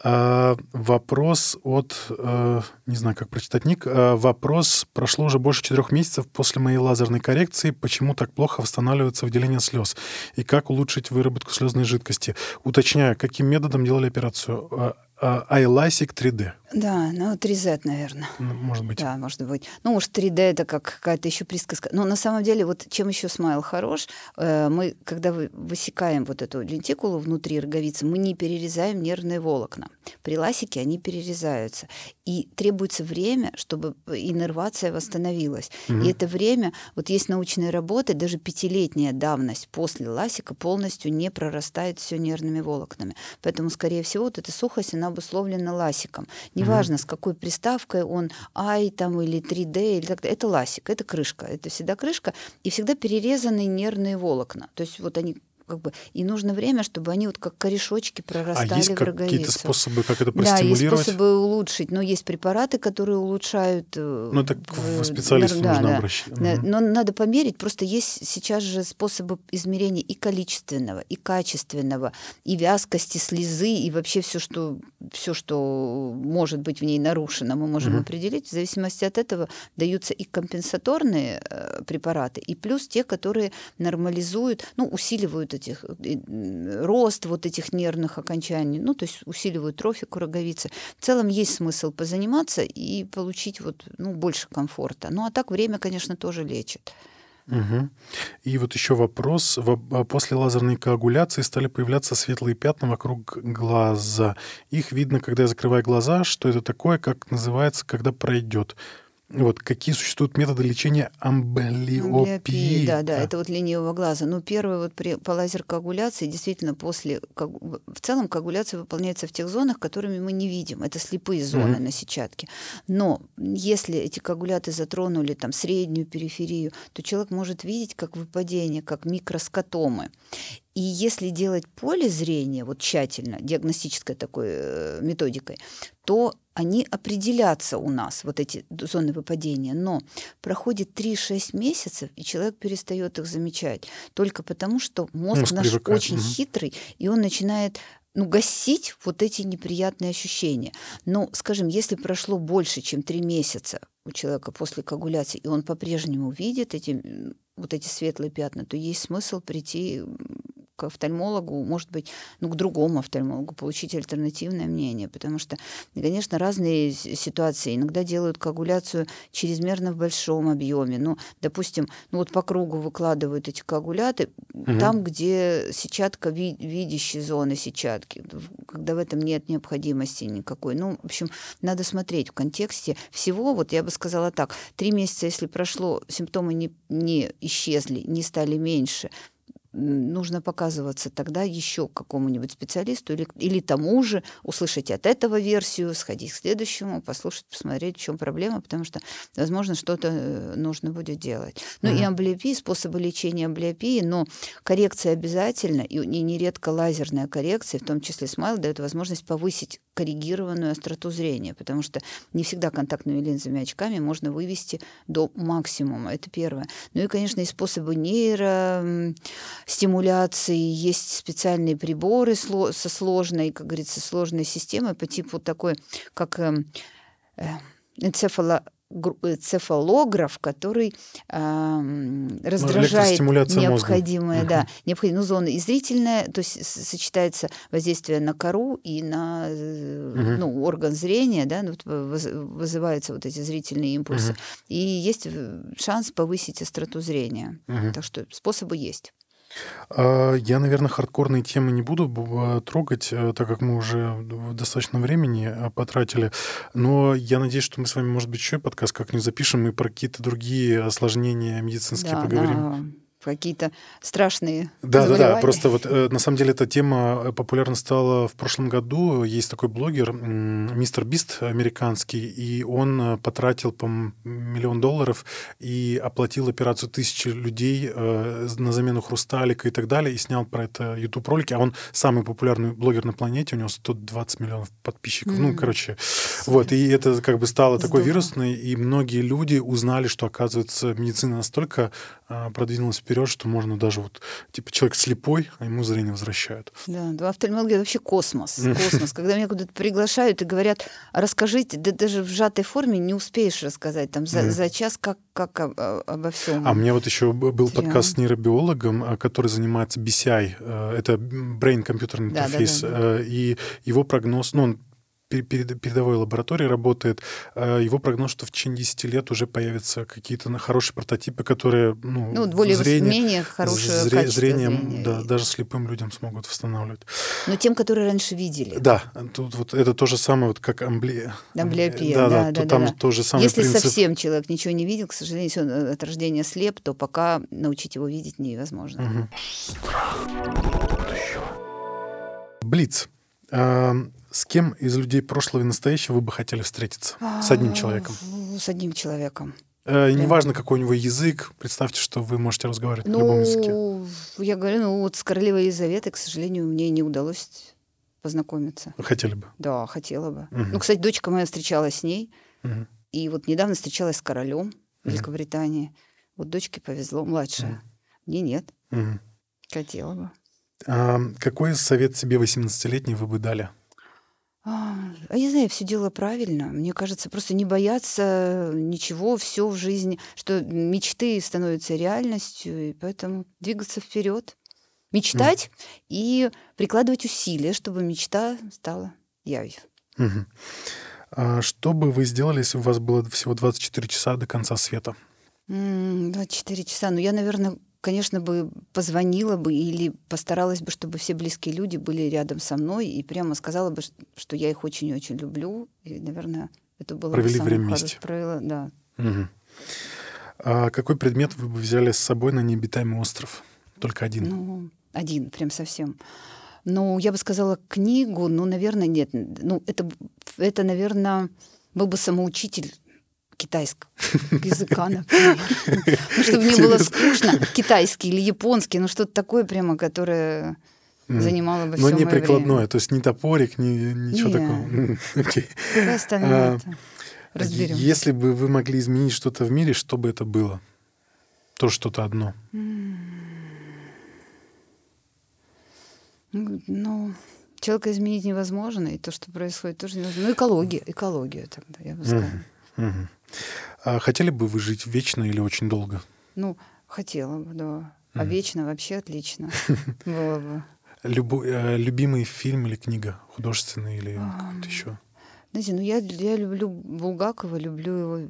Speaker 1: А, вопрос от... А, не знаю, как прочитать ник. А, вопрос. Прошло уже больше четырех месяцев после моей лазерной коррекции. Почему так плохо восстанавливается выделение слез? И как улучшить выработку слезной жидкости? Уточняю, каким методом делали операцию? А, iLASIK 3D.
Speaker 2: Да, ну 3Z, наверное.
Speaker 1: Ну, может быть.
Speaker 2: Да, может быть. Ну, может, 3D это как какая-то еще присказка. Но на самом деле, вот чем еще смайл хорош, э, мы, когда высекаем вот эту лентикулу внутри роговицы, мы не перерезаем нервные волокна. При ласике они перерезаются. И требуется время, чтобы иннервация восстановилась. Угу. И это время, вот есть научные работы, даже пятилетняя давность после ласика полностью не прорастает все нервными волокнами. Поэтому, скорее всего, вот эта сухость, она обусловлена ласиком Неважно, mm-hmm. с какой приставкой он ай там или 3D, или так это ласик, это крышка, это всегда крышка, и всегда перерезанные нервные волокна. То есть вот они как бы, и нужно время, чтобы они вот как корешочки прорастали
Speaker 1: а есть
Speaker 2: в роговицу.
Speaker 1: какие-то способы, как это простимулировать?
Speaker 2: Да, есть способы улучшить, но есть препараты, которые улучшают...
Speaker 1: Э, ну, так в специалисту да, нужно да, обращаться.
Speaker 2: Да. Угу. Но надо померить, просто есть сейчас же способы измерения и количественного, и качественного, и вязкости слезы, и вообще все, что, все, что может быть в ней нарушено, мы можем угу. определить. В зависимости от этого даются и компенсаторные э, препараты, и плюс те, которые нормализуют, ну, усиливают этих, рост вот этих нервных окончаний, ну, то есть усиливают трофику роговицы. В целом есть смысл позаниматься и получить вот, ну, больше комфорта. Ну, а так время, конечно, тоже лечит.
Speaker 1: Угу. И вот еще вопрос. А после лазерной коагуляции стали появляться светлые пятна вокруг глаза. Их видно, когда я закрываю глаза. Что это такое, как называется, когда пройдет? Вот какие существуют методы лечения амблиопии?
Speaker 2: Да, да, это вот ленивого глаза. Ну, первое, вот при, по лазер-коагуляции, действительно, после... В целом коагуляция выполняется в тех зонах, которыми мы не видим. Это слепые зоны mm-hmm. на сетчатке. Но если эти коагуляты затронули там среднюю периферию, то человек может видеть как выпадение, как микроскотомы. И если делать поле зрения вот тщательно, диагностической такой э, методикой, то они определятся у нас, вот эти зоны выпадения, но проходит 3-6 месяцев, и человек перестает их замечать, только потому что мозг, мозг наш привыкает. очень угу. хитрый, и он начинает ну, гасить вот эти неприятные ощущения. Но, скажем, если прошло больше, чем три месяца у человека после коагуляции, и он по-прежнему видит эти, вот эти светлые пятна, то есть смысл прийти к офтальмологу, может быть, ну, к другому офтальмологу, получить альтернативное мнение, потому что, конечно, разные ситуации. Иногда делают коагуляцию чрезмерно в большом объеме. Ну, допустим, ну вот по кругу выкладывают эти коагуляты, угу. там, где сетчатка, ви видящие зоны сетчатки, когда в этом нет необходимости никакой. Ну, в общем, надо смотреть в контексте всего. Вот я бы сказала так, три месяца, если прошло, симптомы не, не исчезли, не стали меньше, нужно показываться тогда еще какому-нибудь специалисту или, или тому же, услышать от этого версию, сходить к следующему, послушать, посмотреть, в чем проблема, потому что, возможно, что-то э, нужно будет делать. Ну mm-hmm. и амблиопия, способы лечения амблиопии, но коррекция обязательно, и, и нередко лазерная коррекция, в том числе смайл, дает возможность повысить коррегированную остроту зрения, потому что не всегда контактными линзами очками можно вывести до максимума. Это первое. Ну и, конечно, и способы нейростимуляции. Есть специальные приборы со сложной, как говорится, сложной системой по типу такой, как эм, э, энцефало цефалограф, который э, раздражает необходимые, да, необходимые ну, зоны. И зрительная, то есть сочетается воздействие на кору и на угу. ну, орган зрения, да, ну, вызываются вот эти зрительные импульсы. Угу. И есть э, шанс повысить остроту зрения. Угу. Так что способы есть.
Speaker 1: А, я, наверное, хардкорные темы не буду а, трогать, э, так как мы уже достаточно времени а, потратили. Но я надеюсь, что мы с вами, может быть, еще подкаст как-нибудь запишем и про какие-то другие осложнения медицинские да, поговорим.
Speaker 2: Да какие-то страшные
Speaker 1: Да, да, да. Просто вот э, на самом деле эта тема э, популярна стала в прошлом году. Есть такой блогер, мистер Бист американский, и он э, потратил, по миллион долларов и оплатил операцию тысячи людей на замену хрусталика и так далее, и снял про это YouTube ролики. А он самый популярный блогер на планете, у него 120 миллионов подписчиков. Mm-hmm. Ну, короче, вот. И это как бы стало Здорово. такой вирусной, и многие люди узнали, что, оказывается, медицина настолько продвинулась вперед, что можно даже вот, типа, человек слепой, а ему зрение возвращают.
Speaker 2: Да, да офтальмология вообще космос. Космос. Когда меня куда-то приглашают и говорят, расскажите, да даже в сжатой форме не успеешь рассказать там за, за час, как, как обо всем.
Speaker 1: А у меня вот еще был подкаст с нейробиологом, а, который занимается BCI, э, это Brain Computer Interface, да, да, да, да. и его прогноз, ну, он передовой лаборатории работает, а его прогноз, что в течение 10 лет уже появятся какие-то хорошие прототипы, которые ну,
Speaker 2: ну более зрение, менее хорошее зре,
Speaker 1: зрение, зрения. Да, даже слепым людям смогут восстанавливать.
Speaker 2: Но тем, которые раньше видели.
Speaker 1: Да, тут вот это то же самое, вот как амбли...
Speaker 2: амблиопия.
Speaker 1: Да,
Speaker 2: да,
Speaker 1: да, да, там да. то же самое
Speaker 2: Если
Speaker 1: принцип.
Speaker 2: совсем человек ничего не видел, к сожалению, если он от рождения слеп, то пока научить его видеть невозможно.
Speaker 1: Угу. Блиц. С кем из людей прошлого и настоящего вы бы хотели встретиться? С одним человеком?
Speaker 2: С одним человеком.
Speaker 1: Э, неважно, какой у него язык, представьте, что вы можете разговаривать ну, на любом языке.
Speaker 2: Я говорю, ну вот с королевой Елизаветой, к сожалению, мне не удалось познакомиться.
Speaker 1: Хотели бы?
Speaker 2: Да, хотела бы. Угу. Ну, кстати, дочка моя встречалась с ней, угу. и вот недавно встречалась с королем Великобритании. Угу. Вот дочке повезло, младшая. Угу. Мне нет. Угу. Хотела бы.
Speaker 1: А какой совет себе 18-летней вы бы дали?
Speaker 2: А, а я знаю, все дело правильно. Мне кажется, просто не бояться ничего, все в жизни, что мечты становятся реальностью, и поэтому двигаться вперед, мечтать mm. и прикладывать усилия, чтобы мечта стала явью.
Speaker 1: Угу. А что бы вы сделали, если у вас было всего 24 часа до конца света?
Speaker 2: 24 часа. Ну, я, наверное, конечно бы позвонила бы или постаралась бы, чтобы все близкие люди были рядом со мной и прямо сказала бы, что я их очень-очень люблю. И, наверное, это было
Speaker 1: Провели
Speaker 2: бы
Speaker 1: время вместе.
Speaker 2: Правило, да.
Speaker 1: Угу. А какой предмет вы бы взяли с собой на необитаемый остров? Только один?
Speaker 2: Ну, один, прям совсем. Ну, я бы сказала книгу, ну, наверное, нет. Ну, это, это наверное, был бы самоучитель китайского языка, например. Ну, чтобы не было скучно. Китайский или японский, ну что-то такое прямо, которое занимало бы все
Speaker 1: Но не прикладное, то есть ни топорик, ни ничего такого. Окей.
Speaker 2: Остальное а, разберем.
Speaker 1: Если бы вы могли изменить что-то в мире, что бы это было? То что-то одно.
Speaker 2: Ну, человека изменить невозможно, и то, что происходит, тоже невозможно. Ну, экология, экология тогда, я бы сказала.
Speaker 1: А хотели бы вы жить вечно или очень долго?
Speaker 2: Ну, хотела бы, да. А вечно вообще отлично было бы.
Speaker 1: Любу, э, любимый фильм или книга художественный или какой-то еще?
Speaker 2: Знаете, ну я, я люблю Булгакова, люблю его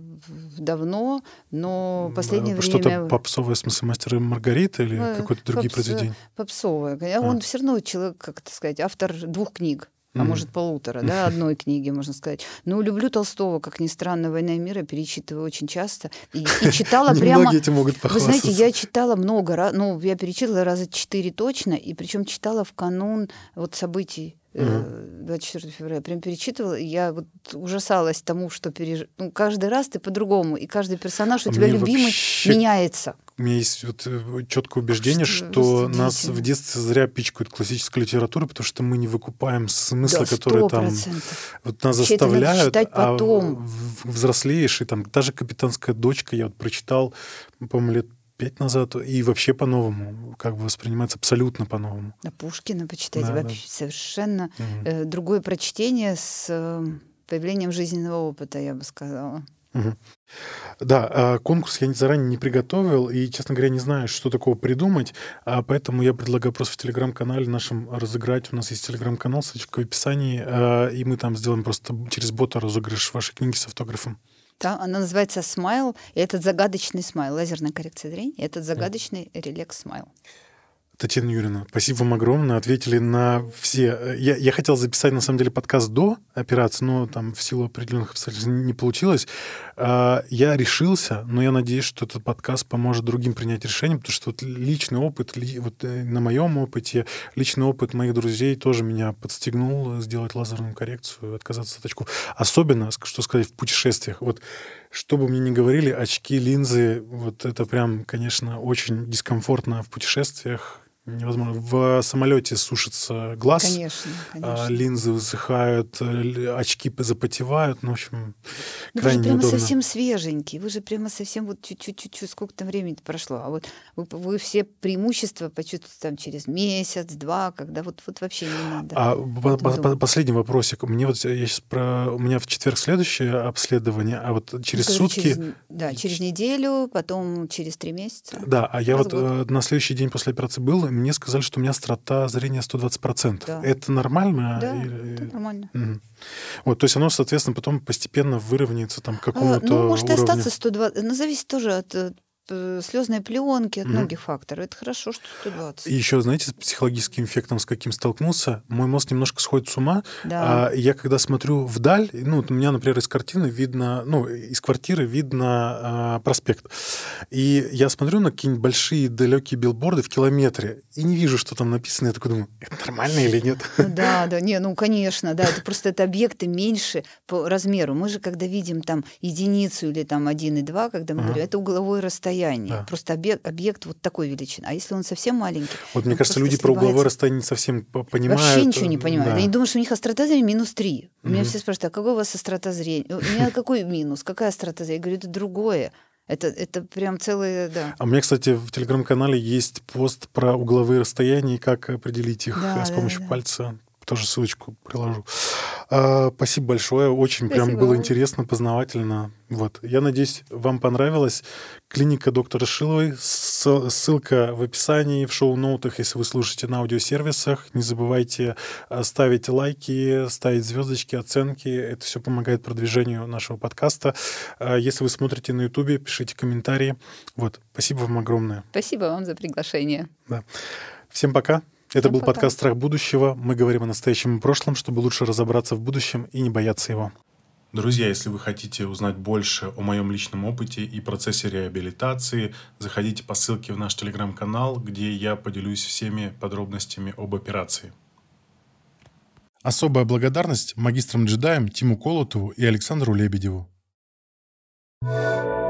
Speaker 2: давно, но последнее
Speaker 1: Что-то
Speaker 2: время...
Speaker 1: Что-то попсовое, в смысле, «Мастер и Маргарита» или э, какое-то другие
Speaker 2: попс...
Speaker 1: произведения?
Speaker 2: Попсовое. А. Он все равно человек, как это сказать, автор двух книг. А может полутора, да, одной книги, можно сказать. Ну, люблю Толстого, как ни странно, «Война и мир» перечитываю очень часто. И, и читала прямо...
Speaker 1: Многие этим могут
Speaker 2: Вы знаете, я читала много раз, ну, я перечитала раза четыре точно, и причем читала в канун вот событий 24 э, февраля, прям перечитывала, и я вот ужасалась тому, что переж... ну, каждый раз ты по-другому, и каждый персонаж у а тебя любимый вообще... меняется.
Speaker 1: У меня есть вот э, четкое убеждение, что, что нас в детстве зря пичкают классической литературой, потому что мы не выкупаем смысла, да, который там вот нас Вообще заставляют, читать а потом. а взрослеешь, и там даже «Капитанская дочка» я вот прочитал, по-моему, лет пять назад, и вообще по-новому, как бы воспринимается абсолютно по-новому.
Speaker 2: На Пушкина почитайте, да, вообще да. совершенно угу. другое прочтение с э, появлением жизненного опыта, я бы сказала.
Speaker 1: Угу. Да, а конкурс я заранее не приготовил и, честно говоря, не знаю, что такого придумать, а поэтому я предлагаю просто в телеграм-канале нашем разыграть. У нас есть телеграм-канал, ссылочка в описании, а, и мы там сделаем просто через бота розыгрыш вашей книги с автографом.
Speaker 2: Да, она называется «SMILE», и этот загадочный SMILE, лазерная коррекция зрения, этот загадочный ReLEx SMILE.
Speaker 1: Татьяна Юрьевна, спасибо вам огромное. Ответили на все. Я, я хотел записать, на самом деле, подкаст до операции, но там в силу определенных обстоятельств не получилось. А, я решился, но я надеюсь, что этот подкаст поможет другим принять решение, потому что вот личный опыт, вот э, на моем опыте, личный опыт моих друзей тоже меня подстегнул сделать лазерную коррекцию, отказаться от очков. Особенно, что сказать, в путешествиях. Вот что бы мне ни говорили, очки, линзы, вот это прям, конечно, очень дискомфортно в путешествиях невозможно. В самолете сушится глаз,
Speaker 2: конечно, конечно.
Speaker 1: линзы высыхают, э, очки запотевают, ну, в общем,
Speaker 2: Но крайне Вы же прямо неудобно. совсем свеженький, вы же прямо совсем вот чуть-чуть, сколько там времени прошло, а вот вы, вы все преимущества почувствуете там через месяц, два, когда вот, вот вообще не надо.
Speaker 1: А по, по, последний вопросик. Мне вот я сейчас про... У меня в четверг следующее обследование, а вот через ну, сутки...
Speaker 2: Через, да, через неделю, потом через три месяца.
Speaker 1: Да, а я вот год. Э, на следующий день после операции был, мне сказали, что у меня острота зрения 120%. Да. Это нормально?
Speaker 2: Да, Или... это нормально.
Speaker 1: Угу. Вот, то есть оно, соответственно, потом постепенно выровняется там к какому-то а, Ну,
Speaker 2: может
Speaker 1: уровню.
Speaker 2: остаться 120. Ну, зависит тоже от Э, слезные пленки, от mm многих факторов. Это хорошо, что 120.
Speaker 1: И еще, знаете, с психологическим эффектом, с каким столкнулся, мой мозг немножко сходит с ума. Да. А я когда смотрю вдаль, ну, у меня, например, из картины видно, ну, из квартиры видно а, проспект. И я смотрю на какие-нибудь большие далекие билборды в километре и не вижу, что там написано. Я такой думаю, это нормально или нет?
Speaker 2: Ну да, да, не, ну, конечно, да, это просто это объекты меньше по размеру. Мы же, когда видим там единицу или там один и два, когда мы говорим, это угловое расстояние расстоянии. Да. Просто объект, объект вот такой величины. А если он совсем маленький?
Speaker 1: Вот мне кажется, люди про угловое расстояние не совсем понимают.
Speaker 2: Вообще ничего не понимают. Да. Они думают, что у них острота зрения минус 3. Угу. Меня все спрашивают, а какой у вас острота зрения? У меня какой минус? Какая острота зрения? Я говорю, это другое. Это, это прям целые, да.
Speaker 1: А у меня, кстати, в телеграм-канале есть пост про угловые расстояния и как определить их да, с помощью да, да. пальца тоже ссылочку приложу. А, спасибо большое, очень спасибо. прям было интересно, познавательно. Вот. Я надеюсь, вам понравилось. Клиника доктора Шиловой. Ссылка в описании, в шоу-ноутах, если вы слушаете на аудиосервисах. Не забывайте а, ставить лайки, ставить звездочки, оценки. Это все помогает продвижению нашего подкаста. А, если вы смотрите на Ютубе, пишите комментарии. Вот. Спасибо вам огромное.
Speaker 2: Спасибо вам за приглашение.
Speaker 1: Да. Всем пока. Это Всем был пока. подкаст «Страх будущего». Мы говорим о настоящем и прошлом, чтобы лучше разобраться в будущем и не бояться его. Друзья, если вы хотите узнать больше о моем личном опыте и процессе реабилитации, заходите по ссылке в наш телеграм-канал, где я поделюсь всеми подробностями об операции. Особая благодарность магистрам-джедаям Тиму Колотову и Александру Лебедеву. thank you